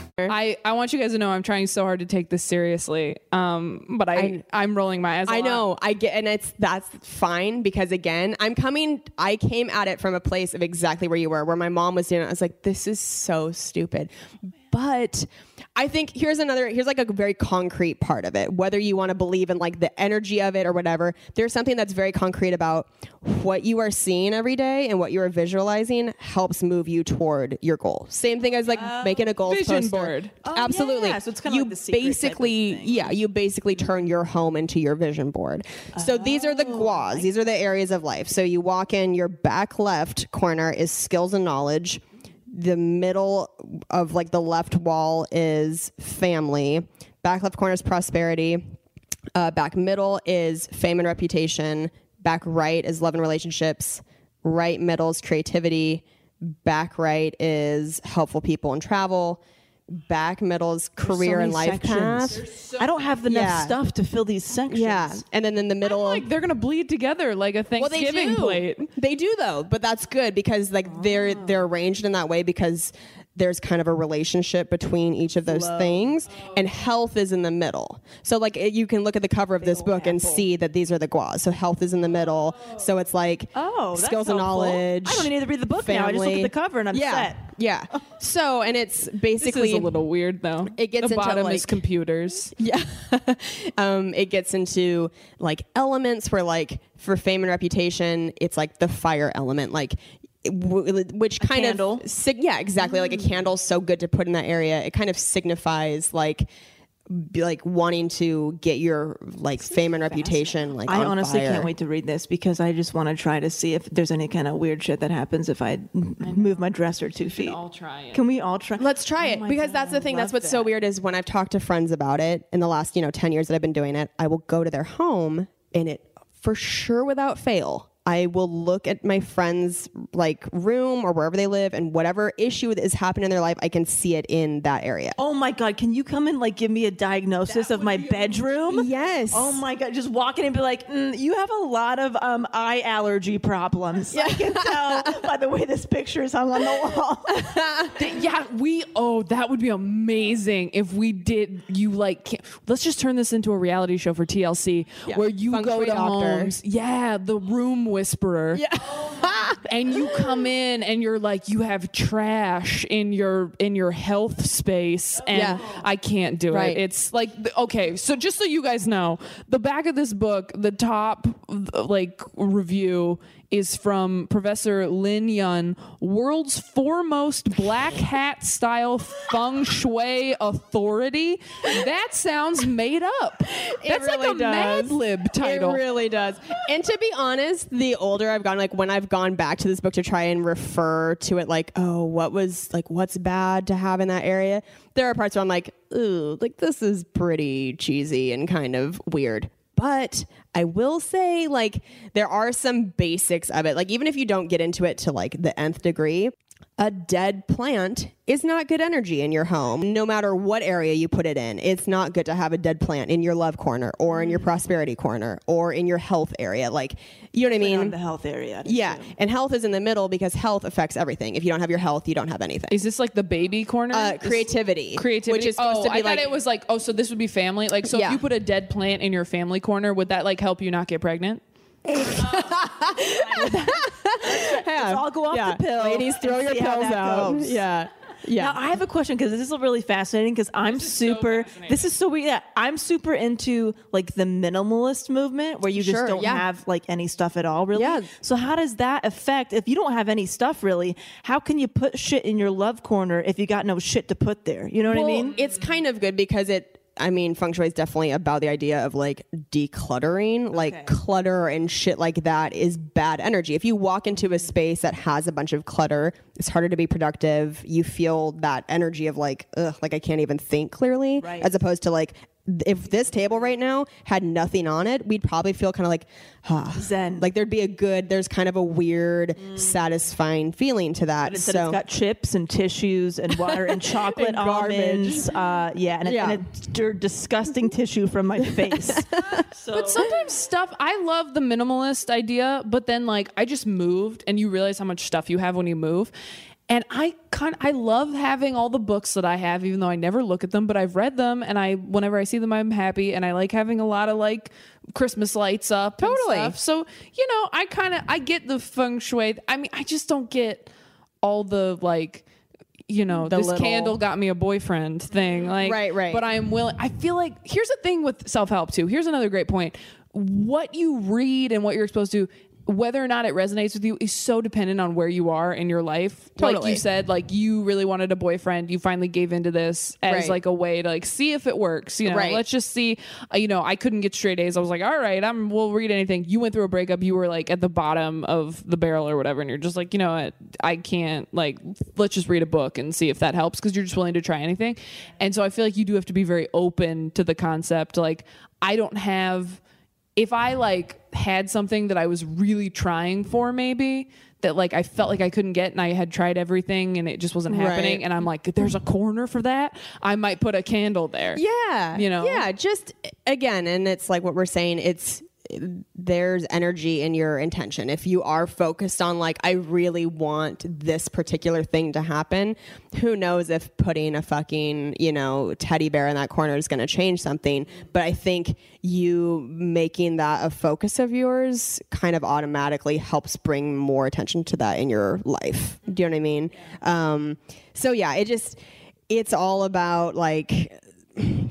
I, I want you guys to know I'm trying so hard to take this seriously. Um, but I, I am rolling my eyes. I lot. know. I get, and it's that's fine because again, I'm coming. I came at it from a place of exactly where you were, where my mom was doing. it. I was like, this is so stupid. But I think here's another. Here's like a very concrete part of it. Whether you want to believe in like the energy of it or whatever, there's something that's very concrete about what you are seeing every day and what you are visualizing helps move you toward your goal. Same thing as like oh, making a goal Vision poster. board. Oh, Absolutely. yeah, so it's kinda you like the secret type of basically thing. yeah, you basically turn your home into your vision board. So these are the Oh, guas. These are the areas of life. So you walk in, your back left corner is skills and knowledge. The middle of like the left wall is family. Back left corner is prosperity. Uh, back middle is fame and reputation. Back right is love and relationships. Right middle is creativity. Back right is helpful people and travel. Back middle is career and life path. I don't have enough Yeah. stuff to fill these sections. Yeah, and then in the middle, Like they're gonna bleed together like a well, they Thanksgiving plate. They do though, but that's good because like they're they're arranged in that way because there's kind of a relationship between each of those things, and health is in the middle. So like it- you can look at the cover of this book and see that these are the guas. So health is in the middle. So it's like Oh, that's skills and knowledge. I don't need to read the book now. I just look at the cover and I'm yeah, set. Yeah. So and it's This basically is a little weird though. It gets the into, bottom is computers. Yeah. um, it gets into like elements where, like, for fame and reputation, it's like the fire element, like, w- which kind candle. of, sig- yeah, exactly. Like a mm. candle's so good to put in that area. It kind of signifies like, be like wanting to get your like fame and reputation like I on honestly fire. can't wait to read this because I just want to try to see if there's any kind of weird shit that happens if I move my dresser two feet. I'll try it. Can we all try? Let's try Oh it my because God, that's the thing. That's love what's so weird is when I've talked to friends about it in the last, you know, 10 years that I've been doing it, I will go to their home and it for sure without fail, I will look at my friend's like room or wherever they live and whatever issue is happening in their life, I can see it in that area. Oh my god! Can you come and like give me a diagnosis of my bedroom? Yes. Oh my god! Just walk in and be like, mm, "You have a lot of um, eye allergy problems." Yeah. I can tell by the way this picture is hung on the wall. yeah, we. Oh, that would be amazing if we did. You like? Can't, let's just turn this into a reality show for TLC where you Feng go to doctor. homes. Yeah, the room whisperer. Yeah. and you come in and you're like you have trash in your in your health space and Yeah. I can't do Right. it. It's like okay, so just so you guys know, the back of this book, the top like review is from Professor Lin Yun, world's foremost black hat style feng shui authority. That sounds made up. That's like a Mad Lib title. It really does. And to be honest, the older I've gone, like when I've gone back to this book to try and refer to it, like, oh, what was like, what's bad to have in that area? There are parts where I'm like, ooh, like this is pretty cheesy and kind of weird. But I will say, like, there are some basics of it. Like, even if you don't get into it to like the nth degree, a dead plant is not good energy in your home. No matter what area you put it in, it's not good to have a dead plant in your love corner or in your prosperity corner or in your health area. Like, you know what I On mean? the health area. Yeah. assume. And health is in the middle because health affects everything. If you don't have your health, you don't have anything. Is this like the baby corner? Uh, creativity. creativity, Which is supposed oh, to be I like. thought it was like, oh, so this would be family. Like, so Yeah. if you put a dead plant in your family corner, would that like help you not get pregnant? Yeah. all go off yeah. the pill Ladies, throw your pills out. goes. Yeah. Yeah. Now I have a question because this is really fascinating because I'm super. this is so weird. Yeah, I'm super into like the minimalist movement where you just Sure, don't yeah. have like any stuff at all, really. Yeah. So how does that affect if you don't have any stuff really? How can you put shit in your love corner if you got no shit to put there? You know what I mean? It's kind of good because it. I mean, feng shui is definitely about the idea of like decluttering. Like clutter and shit like that is bad energy. If you walk into a space that has a bunch of clutter, it's harder to be productive. You feel that energy of like, ugh, like I can't even think clearly, Right. as opposed to like if this table right now had nothing on it, we'd probably feel kind of like ah, Zen. Like there'd be a good. There's kind of a weird, satisfying feeling to that. But instead so it's got chips and tissues and water and chocolate And almonds. Uh, yeah, and, a- Yeah. and a dir- disgusting tissue from my face. so, But sometimes stuff I love the minimalist idea, but then like I just moved and you realize how much stuff you have when you move. And I kind I love having all the books that I have, even though I never look at them, but I've read them and I whenever I see them I'm happy and I like having a lot of like Christmas lights up. and Totally. stuff. So, you know, I kinda I get the feng shui. I mean, I just don't get all the like you know, The this little- candle got me a boyfriend thing. Like Right, right. But I am willing I feel like here's the thing with self help too. Here's another great point. What you read and what you're exposed to, whether or not it resonates with you, is so dependent on where you are in your life. Like you said, like you really wanted a boyfriend, you finally gave into this as Right. like a way to like see if it works. You know, Right. let's just see. Uh, you know, I couldn't get straight A's. I was like, all right, I'm. We'll read anything. You went through a breakup. You were like at the bottom of the barrel or whatever, and you're just like, you know what, I can't. Like, let's just read a book and see if that helps because you're just willing to try anything. And so I feel like you do have to be very open to the concept. Like, I don't have if I like had something that I was really trying for, maybe that like I felt like I couldn't get, and I had tried everything, and it just wasn't happening, Right. and I'm like, there's a corner for that. I might put a candle there. Yeah. You know? Yeah. Just again, and it's like what we're saying, it's there's energy in your intention. If you are focused on like, I really want this particular thing to happen, who knows if putting a fucking, you know, teddy bear in that corner is gonna change something. But I think you making that a focus of yours kind of automatically helps bring more attention to that in your life. Do you know what I mean? Um, so yeah, it just it's all about like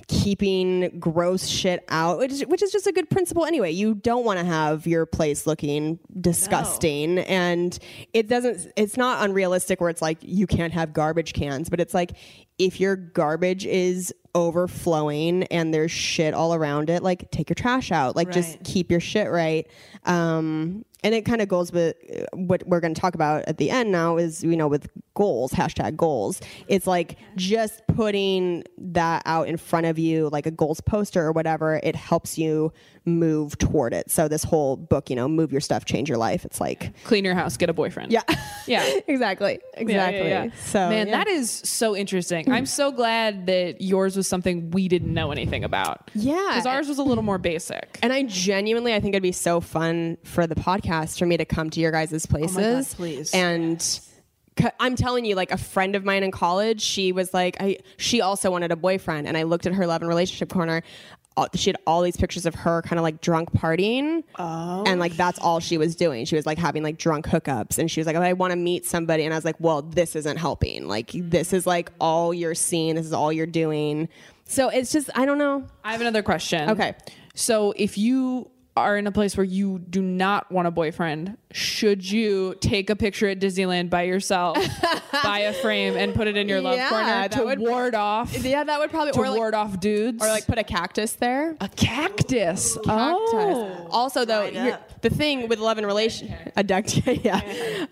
keeping gross shit out, which, is- which is just a good principle anyway. You don't want to have your place looking disgusting, and it doesn't. It's not unrealistic where it's like you can't have garbage cans, but it's like if your garbage is overflowing and there's shit all around it, like take your trash out, like just keep your shit right. Um, and it kind of goes with uh, what we're going to talk about at the end now is you know with goals hashtag goals. It's like just putting that out in front of you like a goals poster or whatever it helps you move toward it so this whole book you know move your stuff change your life it's like Clean your house, get a boyfriend. yeah Yeah. exactly exactly yeah, yeah. so man, yeah. that is so interesting. I'm so glad that yours was something we didn't know anything about. Yeah. because ours was a little more basic. and I genuinely, I think it'd be so fun for the podcast for me to come to your guys' oh places. please. And I'm telling you, like a friend of mine in college, she was like, I, she also wanted a boyfriend. And I looked at her love and relationship corner. She had all these pictures of her kind of like drunk partying. Oh. And like that's all she was doing. She was like having like drunk hookups. And she was like, I want to meet somebody. And I was like, well, this isn't helping. Like, mm. this is like all you're seeing. This is all you're doing. So it's just, I don't know. I have another question. Okay. So if you are in a place where you do not want a boyfriend, should you take a picture at Disneyland by yourself, buy a frame, and put it in your love Yeah, corner to would- ward off? Yeah, that would probably to or like, ward off dudes, or like put a cactus there. a cactus. Cactus. Oh. Also, though, Dried you're- up. the thing with love and relation, a duct, yeah,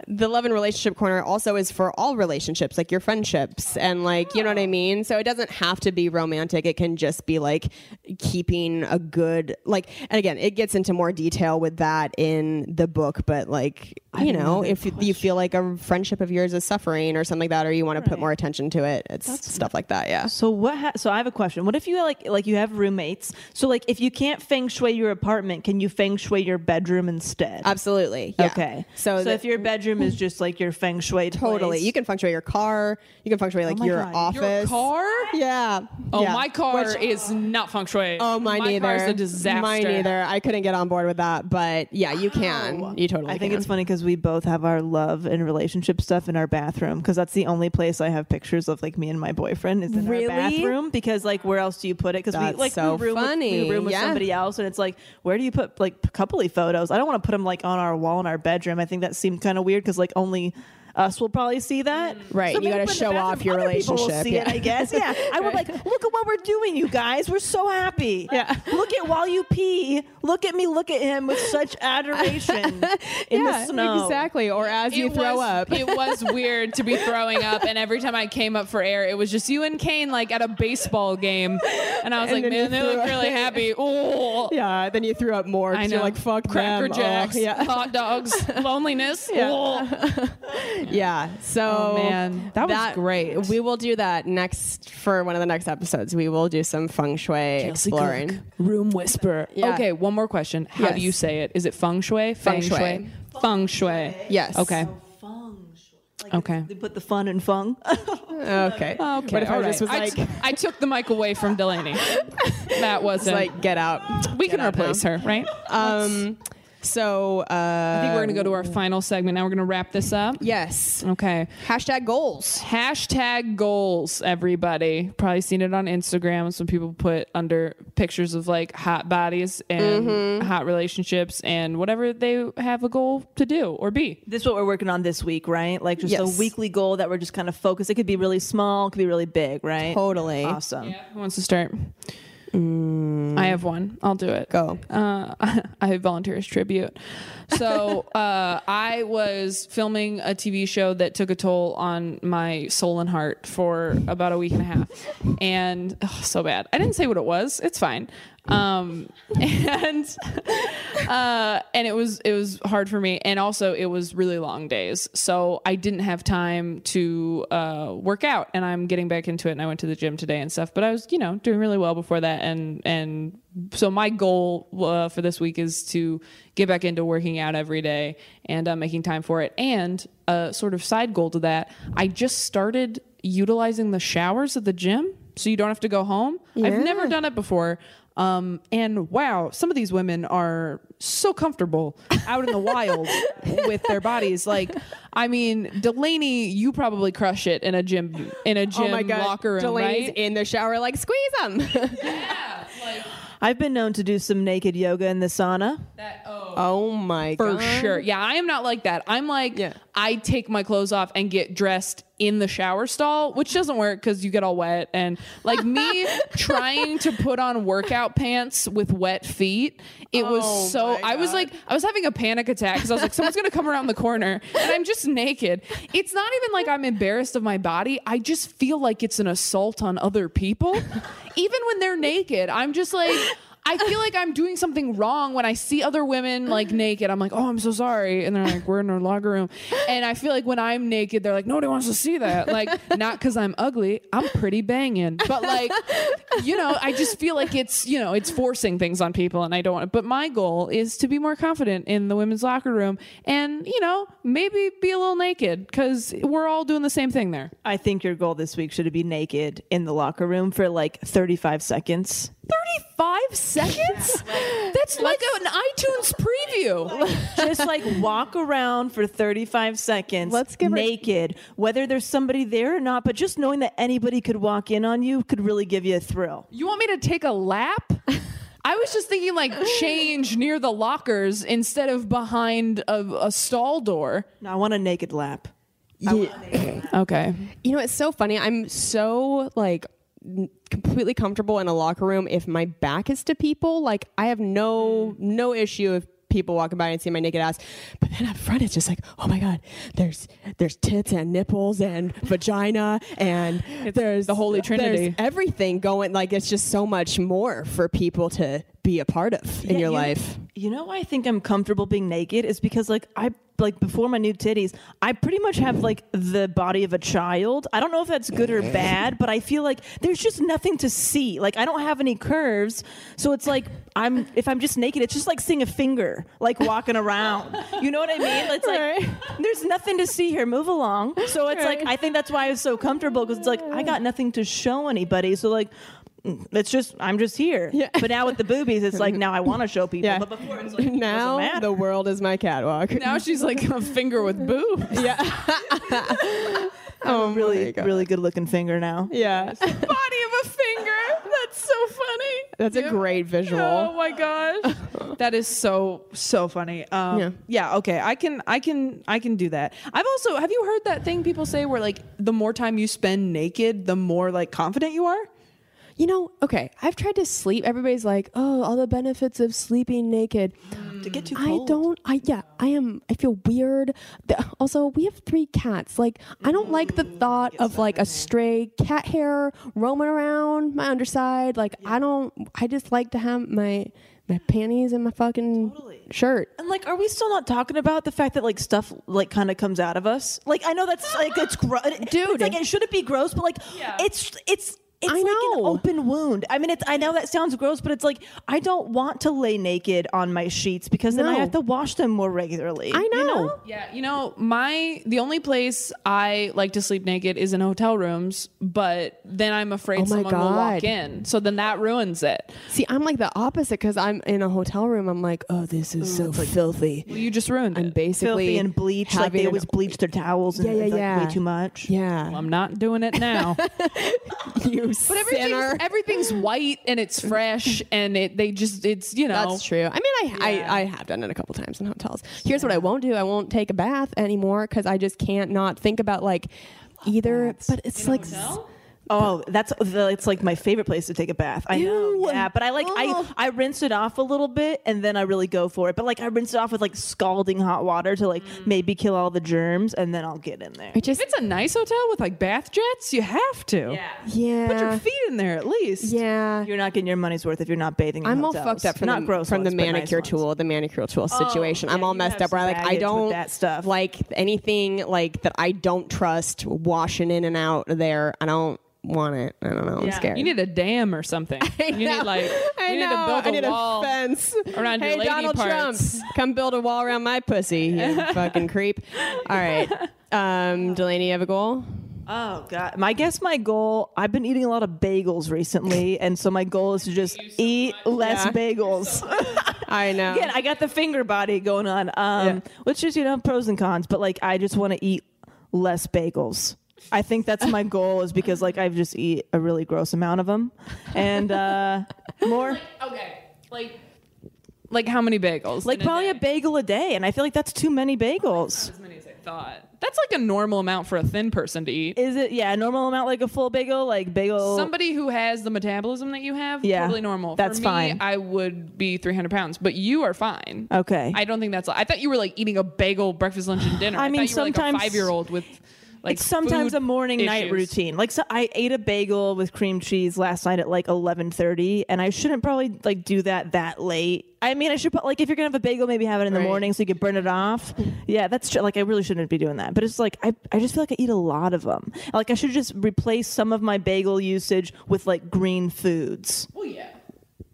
the love and relationship corner also is for all relationships, like your friendships, and like you know what I oh. mean. So it doesn't have to be romantic. It can just be like keeping a good like. And again, it gets into more detail with that in the book, but like you know, if you feel like a friendship of yours is suffering or something like that, or you want to put more attention to it, it's stuff like that. Yeah. So what? Ha- so I have a question. What if you like like you have roommates? So like if you can't feng shui your apartment, can you feng shui your bedroom instead? Absolutely. Yeah. Okay. So So, the- if your bedroom is just like your feng shui, Totally. place- You can feng shui your car. You can feng shui oh like Oh your God. office. Your car? Yeah. Oh, Yeah. my car Which- is not feng shui. Oh, mine my neither. car is a disaster. Mine neither. I couldn't get on board with that, but yeah, you can. You totally. I think can. it's funny because we both have our love and relationship stuff in our bathroom because that's the only place I have pictures of like me and my boyfriend is in Really? our bathroom because like where else do you put it? Because we like so we room funny. With, we room with Yeah. somebody else and it's like where do you put like coupley photos? I don't want to put them like on our wall in our bedroom. I think that seemed kind of weird because like only us will probably see that. Mm. Right, you gotta show off your other people will relationship, see it, yeah. I guess. Yeah, I would like look at what we're doing, you guys. We're so happy. Yeah. look at while you pee. Look at me. Look at him with such adoration in yeah, the snow. exactly. Or as you throw was, up. It was weird to be throwing up, and every time I came up for air, it was just you and Kane like at a baseball game, and I was And like, man, they look up. really happy. Oh, yeah, then you threw up more. I know. You're like, fuck Cracker them. Oh, yeah. hot dogs, loneliness. Yeah. Yeah. So Oh, man. That was great. We will do that next for one of the next episodes. We will do some feng shui exploring. Room whisper. Yeah. Okay, one more question. How do you say it? Is it feng shui? Feng shui. shui. Feng shui. Yes. Okay. Like Okay. They put the fun in fung. Okay. Okay. But if I all just was right. I like, t- I took the mic away from Delanie. that wasn't. like get out. we Get can out replace now. her, right? Um. So uh, I think we're gonna go to our final segment. Now we're gonna wrap this up. yes. Okay. Hashtag goals. Hashtag goals, everybody. Probably seen it on Instagram. Some people put under pictures of like hot bodies and Mm-hmm. hot relationships and whatever they have a goal to do or be. This is what we're working on this week, right? Like just Yes. a weekly goal that we're just kind of focused. It could be really small, it could be really big, right? Totally. Awesome. Who wants to start? I have one. I'll do it. Go. Uh, I volunteer as tribute. So uh, I was filming a TV show that took a toll on my soul and heart for about a week and a half, and oh, so bad. I didn't say what it was. It's fine. Um, and uh, and it was it was hard for me, and also it was really long days, so I didn't have time to uh, work out. And I'm getting back into it, and I went to the gym today and stuff. But I was you know doing really well before that, and and so my goal uh, for this week is to get back into working out every day and uh, making time for it. And a sort of side goal to that, I just started utilizing the showers at the gym, so you don't have to go home. I've never done it before. Um, and wow, some of these women are so comfortable out in the wild with their bodies. Like, I mean, Delanie, you probably crush it in a gym in a gym oh my god. locker room, Delanie's right? in the shower, like squeeze them. Yeah, I've been known to do some naked yoga in the sauna. oh Oh my For god. sure. Yeah, I am not like that. I'm like, Yeah. I take my clothes off and get dressed in the shower stall, which doesn't work because you get all wet. And like me trying to put on workout pants with wet feet, it Oh was so, I was like, I was having a panic attack because I was like, someone's going to come around the corner and I'm just naked. It's not even like I'm embarrassed of my body. I just feel like it's an assault on other people. even when they're naked, I'm just like, I feel like I'm doing something wrong when I see other women like naked. I'm like, oh, I'm so sorry. And they're like, we're in our locker room. And I feel like when I'm naked, they're like, nobody wants to see that. Like, not because I'm ugly. I'm pretty banging. But like, you know, I just feel like it's, you know, it's forcing things on people and I don't want it. But my goal is to be more confident in the women's locker room and, you know, maybe be a little naked because we're all doing the same thing there. I think your goal this week should be naked in the locker room for like 35 seconds. 35 seconds? That's like an iTunes preview. Just like walk around for 35 seconds Let's give her- naked, whether there's somebody there or not, but just knowing that anybody could walk in on you could really give you a thrill. You want me to take a lap? I was just thinking like change near the lockers instead of behind a, a stall door. No, I want a naked lap. Okay. You know, it's so funny. I'm so like n- completely comfortable in a locker room if my back is to people. Like I have no mm. no issue if people walking by and see my naked ass. But then up front it's just like, oh my god, there's there's tits and nipples and vagina and there's the Holy Trinity. there's everything going like it's just so much more for people to be a part of in Yeah, your you- life. You know why I think I'm comfortable being naked is because like I like before my new titties, I pretty much have like the body of a child. I don't know if that's good or bad, but I feel like there's just nothing to see. Like I don't have any curves, so it's like I'm if I'm just naked, it's just like seeing a finger like walking around. You know what I mean? It's like Right. there's nothing to see here. Move along. So it's like I think that's why I was so comfortable because it's like I got nothing to show anybody. So like it's just I'm just here. Yeah. But now with the boobies, it's like now I want to show people. Yeah. But before it's like now doesn't the world is my catwalk. Now she's like a finger with boob. yeah. oh, really my God. really good looking finger now. Yeah. Body of a finger. That's so funny. That's a great visual. Oh my gosh, that is so so funny. Um, Yeah. yeah. Okay. I can I can I can do that. I've also have you heard that thing people say where like the more time you spend naked, the more like confident you are. You know, okay, I've tried to sleep. Everybody's like, "Oh, all the benefits of sleeping naked." Mm. to get too cold. I don't. I yeah. I am. I feel weird. The- Also, we have three cats. Like, I don't like the mm. thought of like a stray cat hair roaming around my underside. Like, I don't. I just like to have my my panties and my fucking shirt. And like, are we still not talking about the fact that like stuff like kind of comes out of us? Like, I know that's like it's gross, Dude. It's like it shouldn't be gross, but like yeah. it's it's. It's I like an open wound. I mean, it's. I know that sounds gross, but it's like I don't want to lay naked on my sheets because then I have to wash them more regularly. I you know. Yeah, you know, my the only place I like to sleep naked is in hotel rooms, but then I'm afraid Oh my someone will walk in. So then that ruins it. See, I'm like the opposite because I'm in a hotel room. I'm like, oh, this is mm, so filthy. Well, you just ruined I'm it. basically Filthy and bleach, like having they an- always bleach their towels. And Yeah, yeah, like, yeah. Way too much. Yeah, I'm not doing it now. you But everything's, everything's white and it's fresh and it they just it's you know That's true. I mean, I, Yeah. I I have done it a couple times in hotels. Here's what I won't do: I won't take a bath anymore because I just can't not think about like either. But it's like Oh, that's the, it's like my favorite place to take a bath. I know. Yeah, but I like Oh. I I rinse it off a little bit and then I really go for it. But like I rinse it off with like scalding hot water to like mm. maybe kill all the germs and then I'll get in there. I just if it's a nice hotel with like bath jets, you have to. Yeah. yeah Put your feet in there at least. yeah. You're not getting your money's worth if you're not bathing. In I'm all fucked up from not the, gross from ones, but nice manicure ones. tool, the manicure tool oh, situation. I'm all messed up. Where I like I don't that stuff. like anything like that. I don't trust washing in and out there. I don't want it. I don't know. I'm scared. You need a dam or something. you need like I you know. need to build a I need wall a fence around your hey, lady Donald parts. Trump, come build a wall around my pussy, you fucking creep. All right, um, Delanie, you have a goal? Oh god. My guess my goal I've been eating a lot of bagels recently and so my goal is to just eat less Yeah. bagels. I know. Again, I got the finger body going on. Um which is, you know, pros and cons, but like I just want to eat less bagels. I think that's my goal is because like I just eat a really gross amount of them and uh more Okay. Like like how many bagels? like in probably a day? bagel a day and I feel like that's too many bagels. as many as I thought. That's like a normal amount for a thin person to eat. Is it yeah, a normal amount like a full bagel, like bagel Somebody who has the metabolism that you have, Yeah, totally normal. that's For me, fine. I would be 300 pounds, but you are fine. Okay. I don't think that's. I thought you were like eating a bagel breakfast, lunch, and dinner. I mean, thought you were like sometimes- a five year old with like it's sometimes a morning night routine. Like so I ate a bagel with cream cheese last night at like 11:30 and I shouldn't probably like do that that late. I mean, I should put like if you're going to have a bagel maybe have it in the Right. morning so you can burn it off. yeah, that's true. Like I really shouldn't be doing that. But it's like I I just feel like I eat a lot of them. Like I should just replace some of my bagel usage with like green foods. Well, yeah,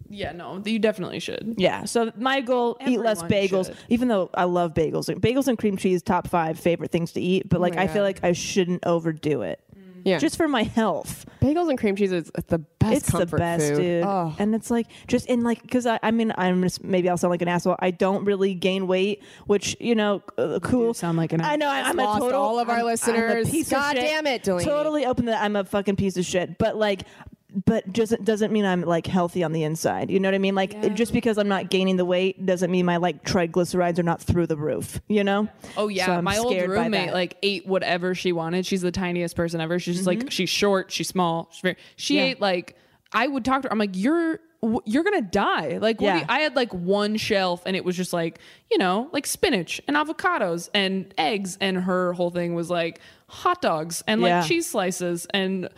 yeah. No, you definitely should. Yeah. So my goal: eat less bagels. should. Even though I love bagels, bagels and cream cheese, top five favorite things to eat. But like, Oh my I feel God. like I shouldn't overdo it. Yeah. Just for my health. bagels and cream cheese is the best it's the comfort best, food. dude. Oh. And it's like just in like because I, I mean I'm just maybe I'll sound like an asshole. I don't really gain weight, which you know, uh, cool. sound like an I know I, I'm Lost a total. all of our I'm- I'm a listeners. piece of God shit. damn it, Delanie. Totally open that I'm a fucking piece of shit. But like. But doesn't doesn't mean I'm like healthy on the inside. You know what I mean? Like just because I'm not gaining the weight doesn't mean my like triglycerides are not through the roof. You know? Oh yeah, So my old roommate like ate whatever she wanted. She's the tiniest person ever. She's just like she's short, she's small. She's very, she Mm-hmm. Yeah. ate like I would talk to her. I'm like you're you're gonna die. Like what Yeah. you- I had like one shelf and it was just like you know like spinach and avocados and eggs and her whole thing was like hot dogs and like Yeah. cheese slices and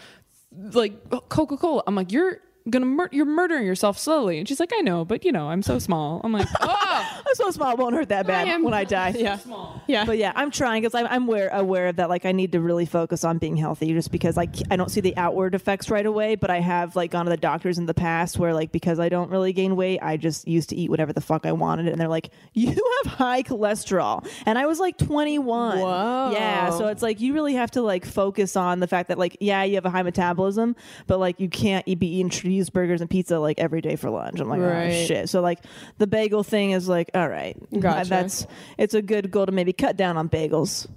like Coca Cola. I'm like you're gonna mur- you're murdering yourself slowly. And she's like I know, but you know I'm so small. I'm like oh. I'm so small, it won't hurt that bad am- when I die. Yeah. small. Yeah. But yeah, I'm trying because I'm, I'm aware, aware of that. Like, I need to really focus on being healthy just because like I don't see the outward effects right away. But I have like gone to the doctors in the past where, like, because I don't really gain weight, I just used to eat whatever the fuck I wanted. And they're like, you have high cholesterol. And I was like 21. Whoa. Yeah. So it's like, you really have to like focus on the fact that, like, yeah, you have a high metabolism, but like, you can't be eating cheeseburgers and pizza like every day for lunch. I'm like, oh, Right. oh shit. So, like, the bagel thing is like, all right. Gotcha. That's, it's a good goal to maybe cut down on bagels.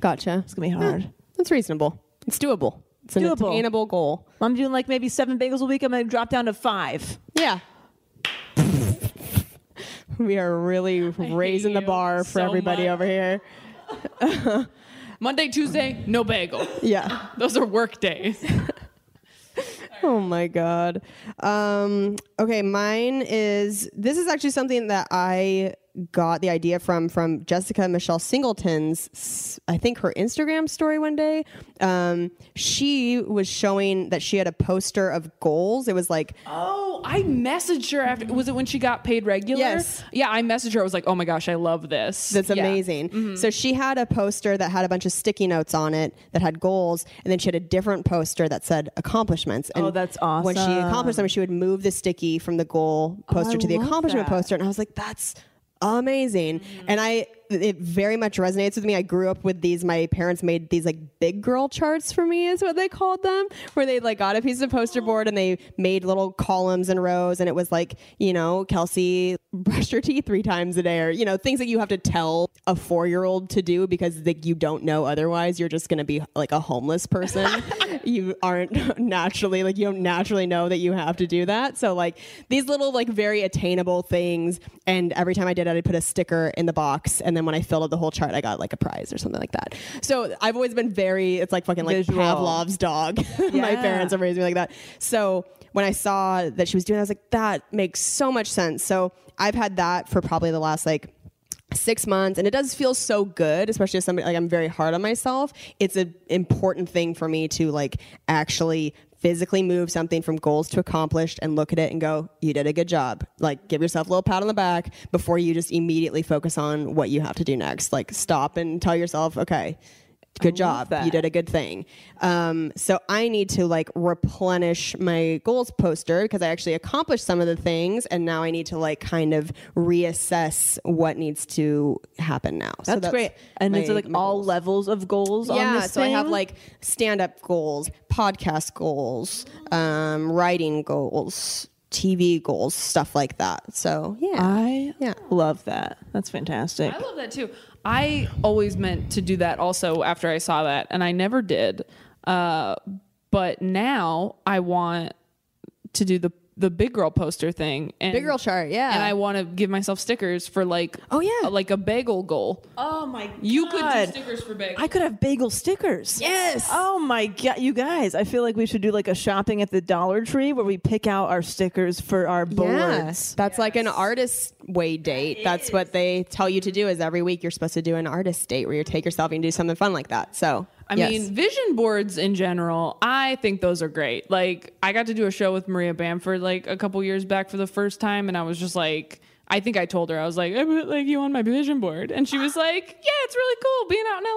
Gotcha. It's gonna be eh, hard. That's reasonable. It's doable. It's an Doable. attainable goal. I'm doing like maybe seven bagels a week. I'm gonna drop down to five. Yeah. we are really raising the bar for so everybody much. over here. Monday, Tuesday, no bagel. Yeah. Those are work days. Oh my god. Um, okay, mine is this is actually something that I got the idea from from Jessica Michelle Singleton's I think her Instagram story one day. Um, she was showing that she had a poster of goals. It was like Oh, I messaged her after. Was it when she got paid regular? Yes. Yeah, I messaged her. I was like, oh my gosh, I love this. That's Yeah. amazing. So she had a poster that had a bunch of sticky notes on it that had goals, and then she had a different poster that said accomplishments. And Oh, that's awesome. When she accomplished them, she would move the sticky from the goal poster I to the accomplishment that. poster, and I was like, that's amazing. Mm-hmm. And I, it very much resonates with me. I grew up with these. My parents made these like big girl charts for me, is what they called them, where they like got a piece of poster oh. board and they made little columns and rows, and it was like, you know, Kelsey brush your teeth three times a day, or you know, things that you have to tell a four year old to do because like you don't know otherwise. You're just gonna be like a homeless person. you aren't naturally like you don't naturally know that you have to do that. So like these little like very attainable things, and every time I did it, I put a sticker in the box, and then when I filled up the whole chart, I got like a prize or something like that. So I've always been very. It's like fucking like Visual. Pavlov's dog. My parents have raised me like that. So when I saw that she was doing, it, I was like, that makes so much sense. So I've had that for probably the last like six months and it does feel so good especially as somebody like i'm very hard on myself. It's an important thing for me to like actually physically move something from goals to accomplished and look at it and go you did a good job. Like give yourself a little pat on the back before you just immediately focus on what you have to do next. Like stop and tell yourself okay good job you did a good thing um, so i need to like replenish my goals poster because i actually accomplished some of the things and now i need to like kind of reassess what needs to happen now so That's, great. And it's my- like all goals. levels of goals on yeah this so i have like stand-up goals podcast goals um, writing goals tv goals stuff like that so yeah I Yeah. love that. That's fantastic. I love that too. I always meant to do that also after I saw that, and I never did. Uh, but now I want to do the the big girl poster thing. And, Big girl chart, yeah. And I want to give myself stickers for like Oh, yeah. like a bagel goal. Oh my god. You could do stickers for bagels. I could have bagel stickers. Yes. Oh my god, you guys! I feel like we should do like a shopping at the Dollar Tree where we pick out our stickers for our boards. Yes, that's like an artist way date. That's what they tell you to do. Is every week you're supposed to do an artist date where you take yourself and do something fun like that. So I yes. mean, vision boards in general, I think those are great. Like, I got to do a show with Maria Bamford like a couple years back for the first time, and I was just like, I think I told her I was like, I put like you on my vision board, and she was like, Yeah, it's really cool being out in LA.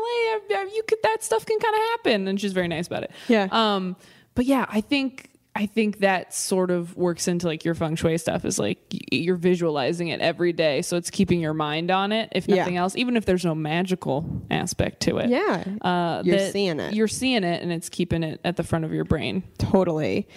I, I- you could that stuff can kind of happen, and she's very nice about it. Yeah. Um, but yeah, I think. I think that sort of works into like your feng shui stuff is like you're visualizing it every day. So it's keeping your mind on it, if Yeah. nothing else, even if there's no magical aspect to it yeah, uh, You're seeing it. You're seeing it, and it's keeping it at the front of your brain. totally.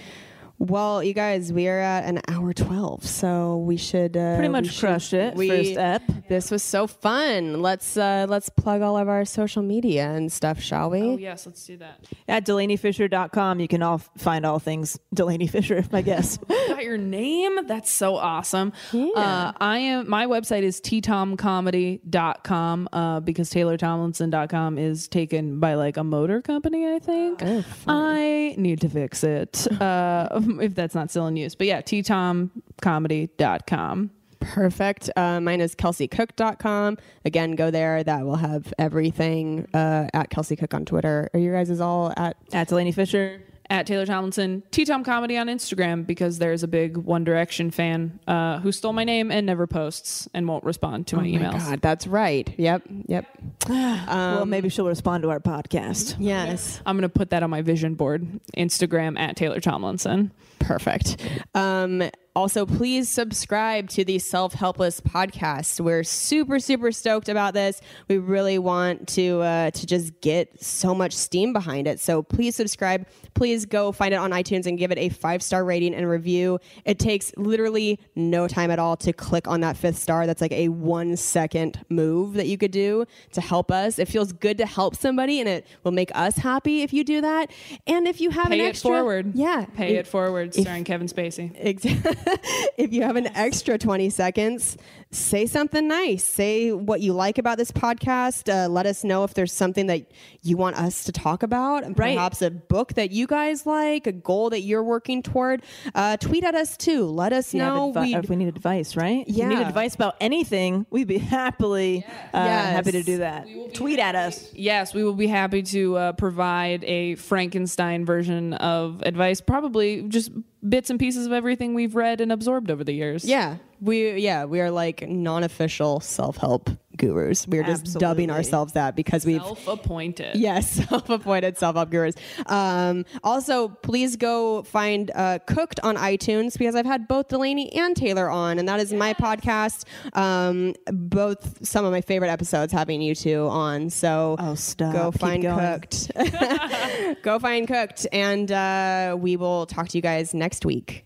Well, you guys, we are at an hour twelve, so we should uh, Pretty much we should- crushed it. We, First ep. This was so fun. Let's uh, let's plug all of our social media and stuff, shall we? Oh yes, let's do that. At DelanieFischer.com, you can all find all things Delanie Fischer, I guess. Got your name? That's so awesome. Uh, I am. My website is ttomcomedy.com uh, because TaylorTomlinson.com is taken by like a motor company. I think. I need to fix it uh, if that's not still in use. But yeah, ttomcomedy.com. Perfect. Uh, mine is kelseycook.com. Again, go there. That will have everything uh, at Kelsey Cook on Twitter. Are you guys is all at At Delanie Fischer. At Taylor Tomlinson, T Tom Comedy on Instagram because there's a big One Direction fan uh, who stole my name and never posts and won't respond to my Oh emails. my God, that's right. Yep, yep. well, maybe she'll respond to our podcast. Yes, I'm gonna put that on my vision board, Instagram at Taylor Tomlinson. Perfect. Um, also, please subscribe to the Self Helpless podcast. We're super, super stoked about this. We really want to uh, to just get so much steam behind it. So please subscribe. Please go find it on iTunes and give it a five star rating and review. It takes literally no time at all to click on that fifth star. That's like a one second move that you could do to help us. It feels good to help somebody, and it will make us happy if you do that. And if you have Pay an it extra, forward. yeah, Pay if- it forward, if- starring Kevin Spacey. Exactly. if you have an extra 20 seconds, say something nice. Say what you like about this podcast. Uh, let us know if there's something that you want us to talk about. And Right. Perhaps a book that you guys like, a goal that you're working toward. Uh, tweet at us too. Let us you know. advi- if we need advice, right? If you need Yeah. advice about anything, we'd be happily uh, Yes. happy to do that. Tweet at us. Yes, we will be happy to uh, provide a Frankenstein version of advice, probably just bits and pieces of everything we've read and absorbed over the years. yeah, we yeah we are like non-official self-help gurus. We're just dubbing ourselves that because we've Self-appointed. Yes, self-appointed self-help gurus. Um, also, please go find uh, Cooked on iTunes because I've had both Delanie and Taylor on, and that is my podcast. Um, both some of my favorite episodes having you two on. So Oh, stop. go Keep find going. Cooked. go find Cooked, and uh, we will talk to you guys next week.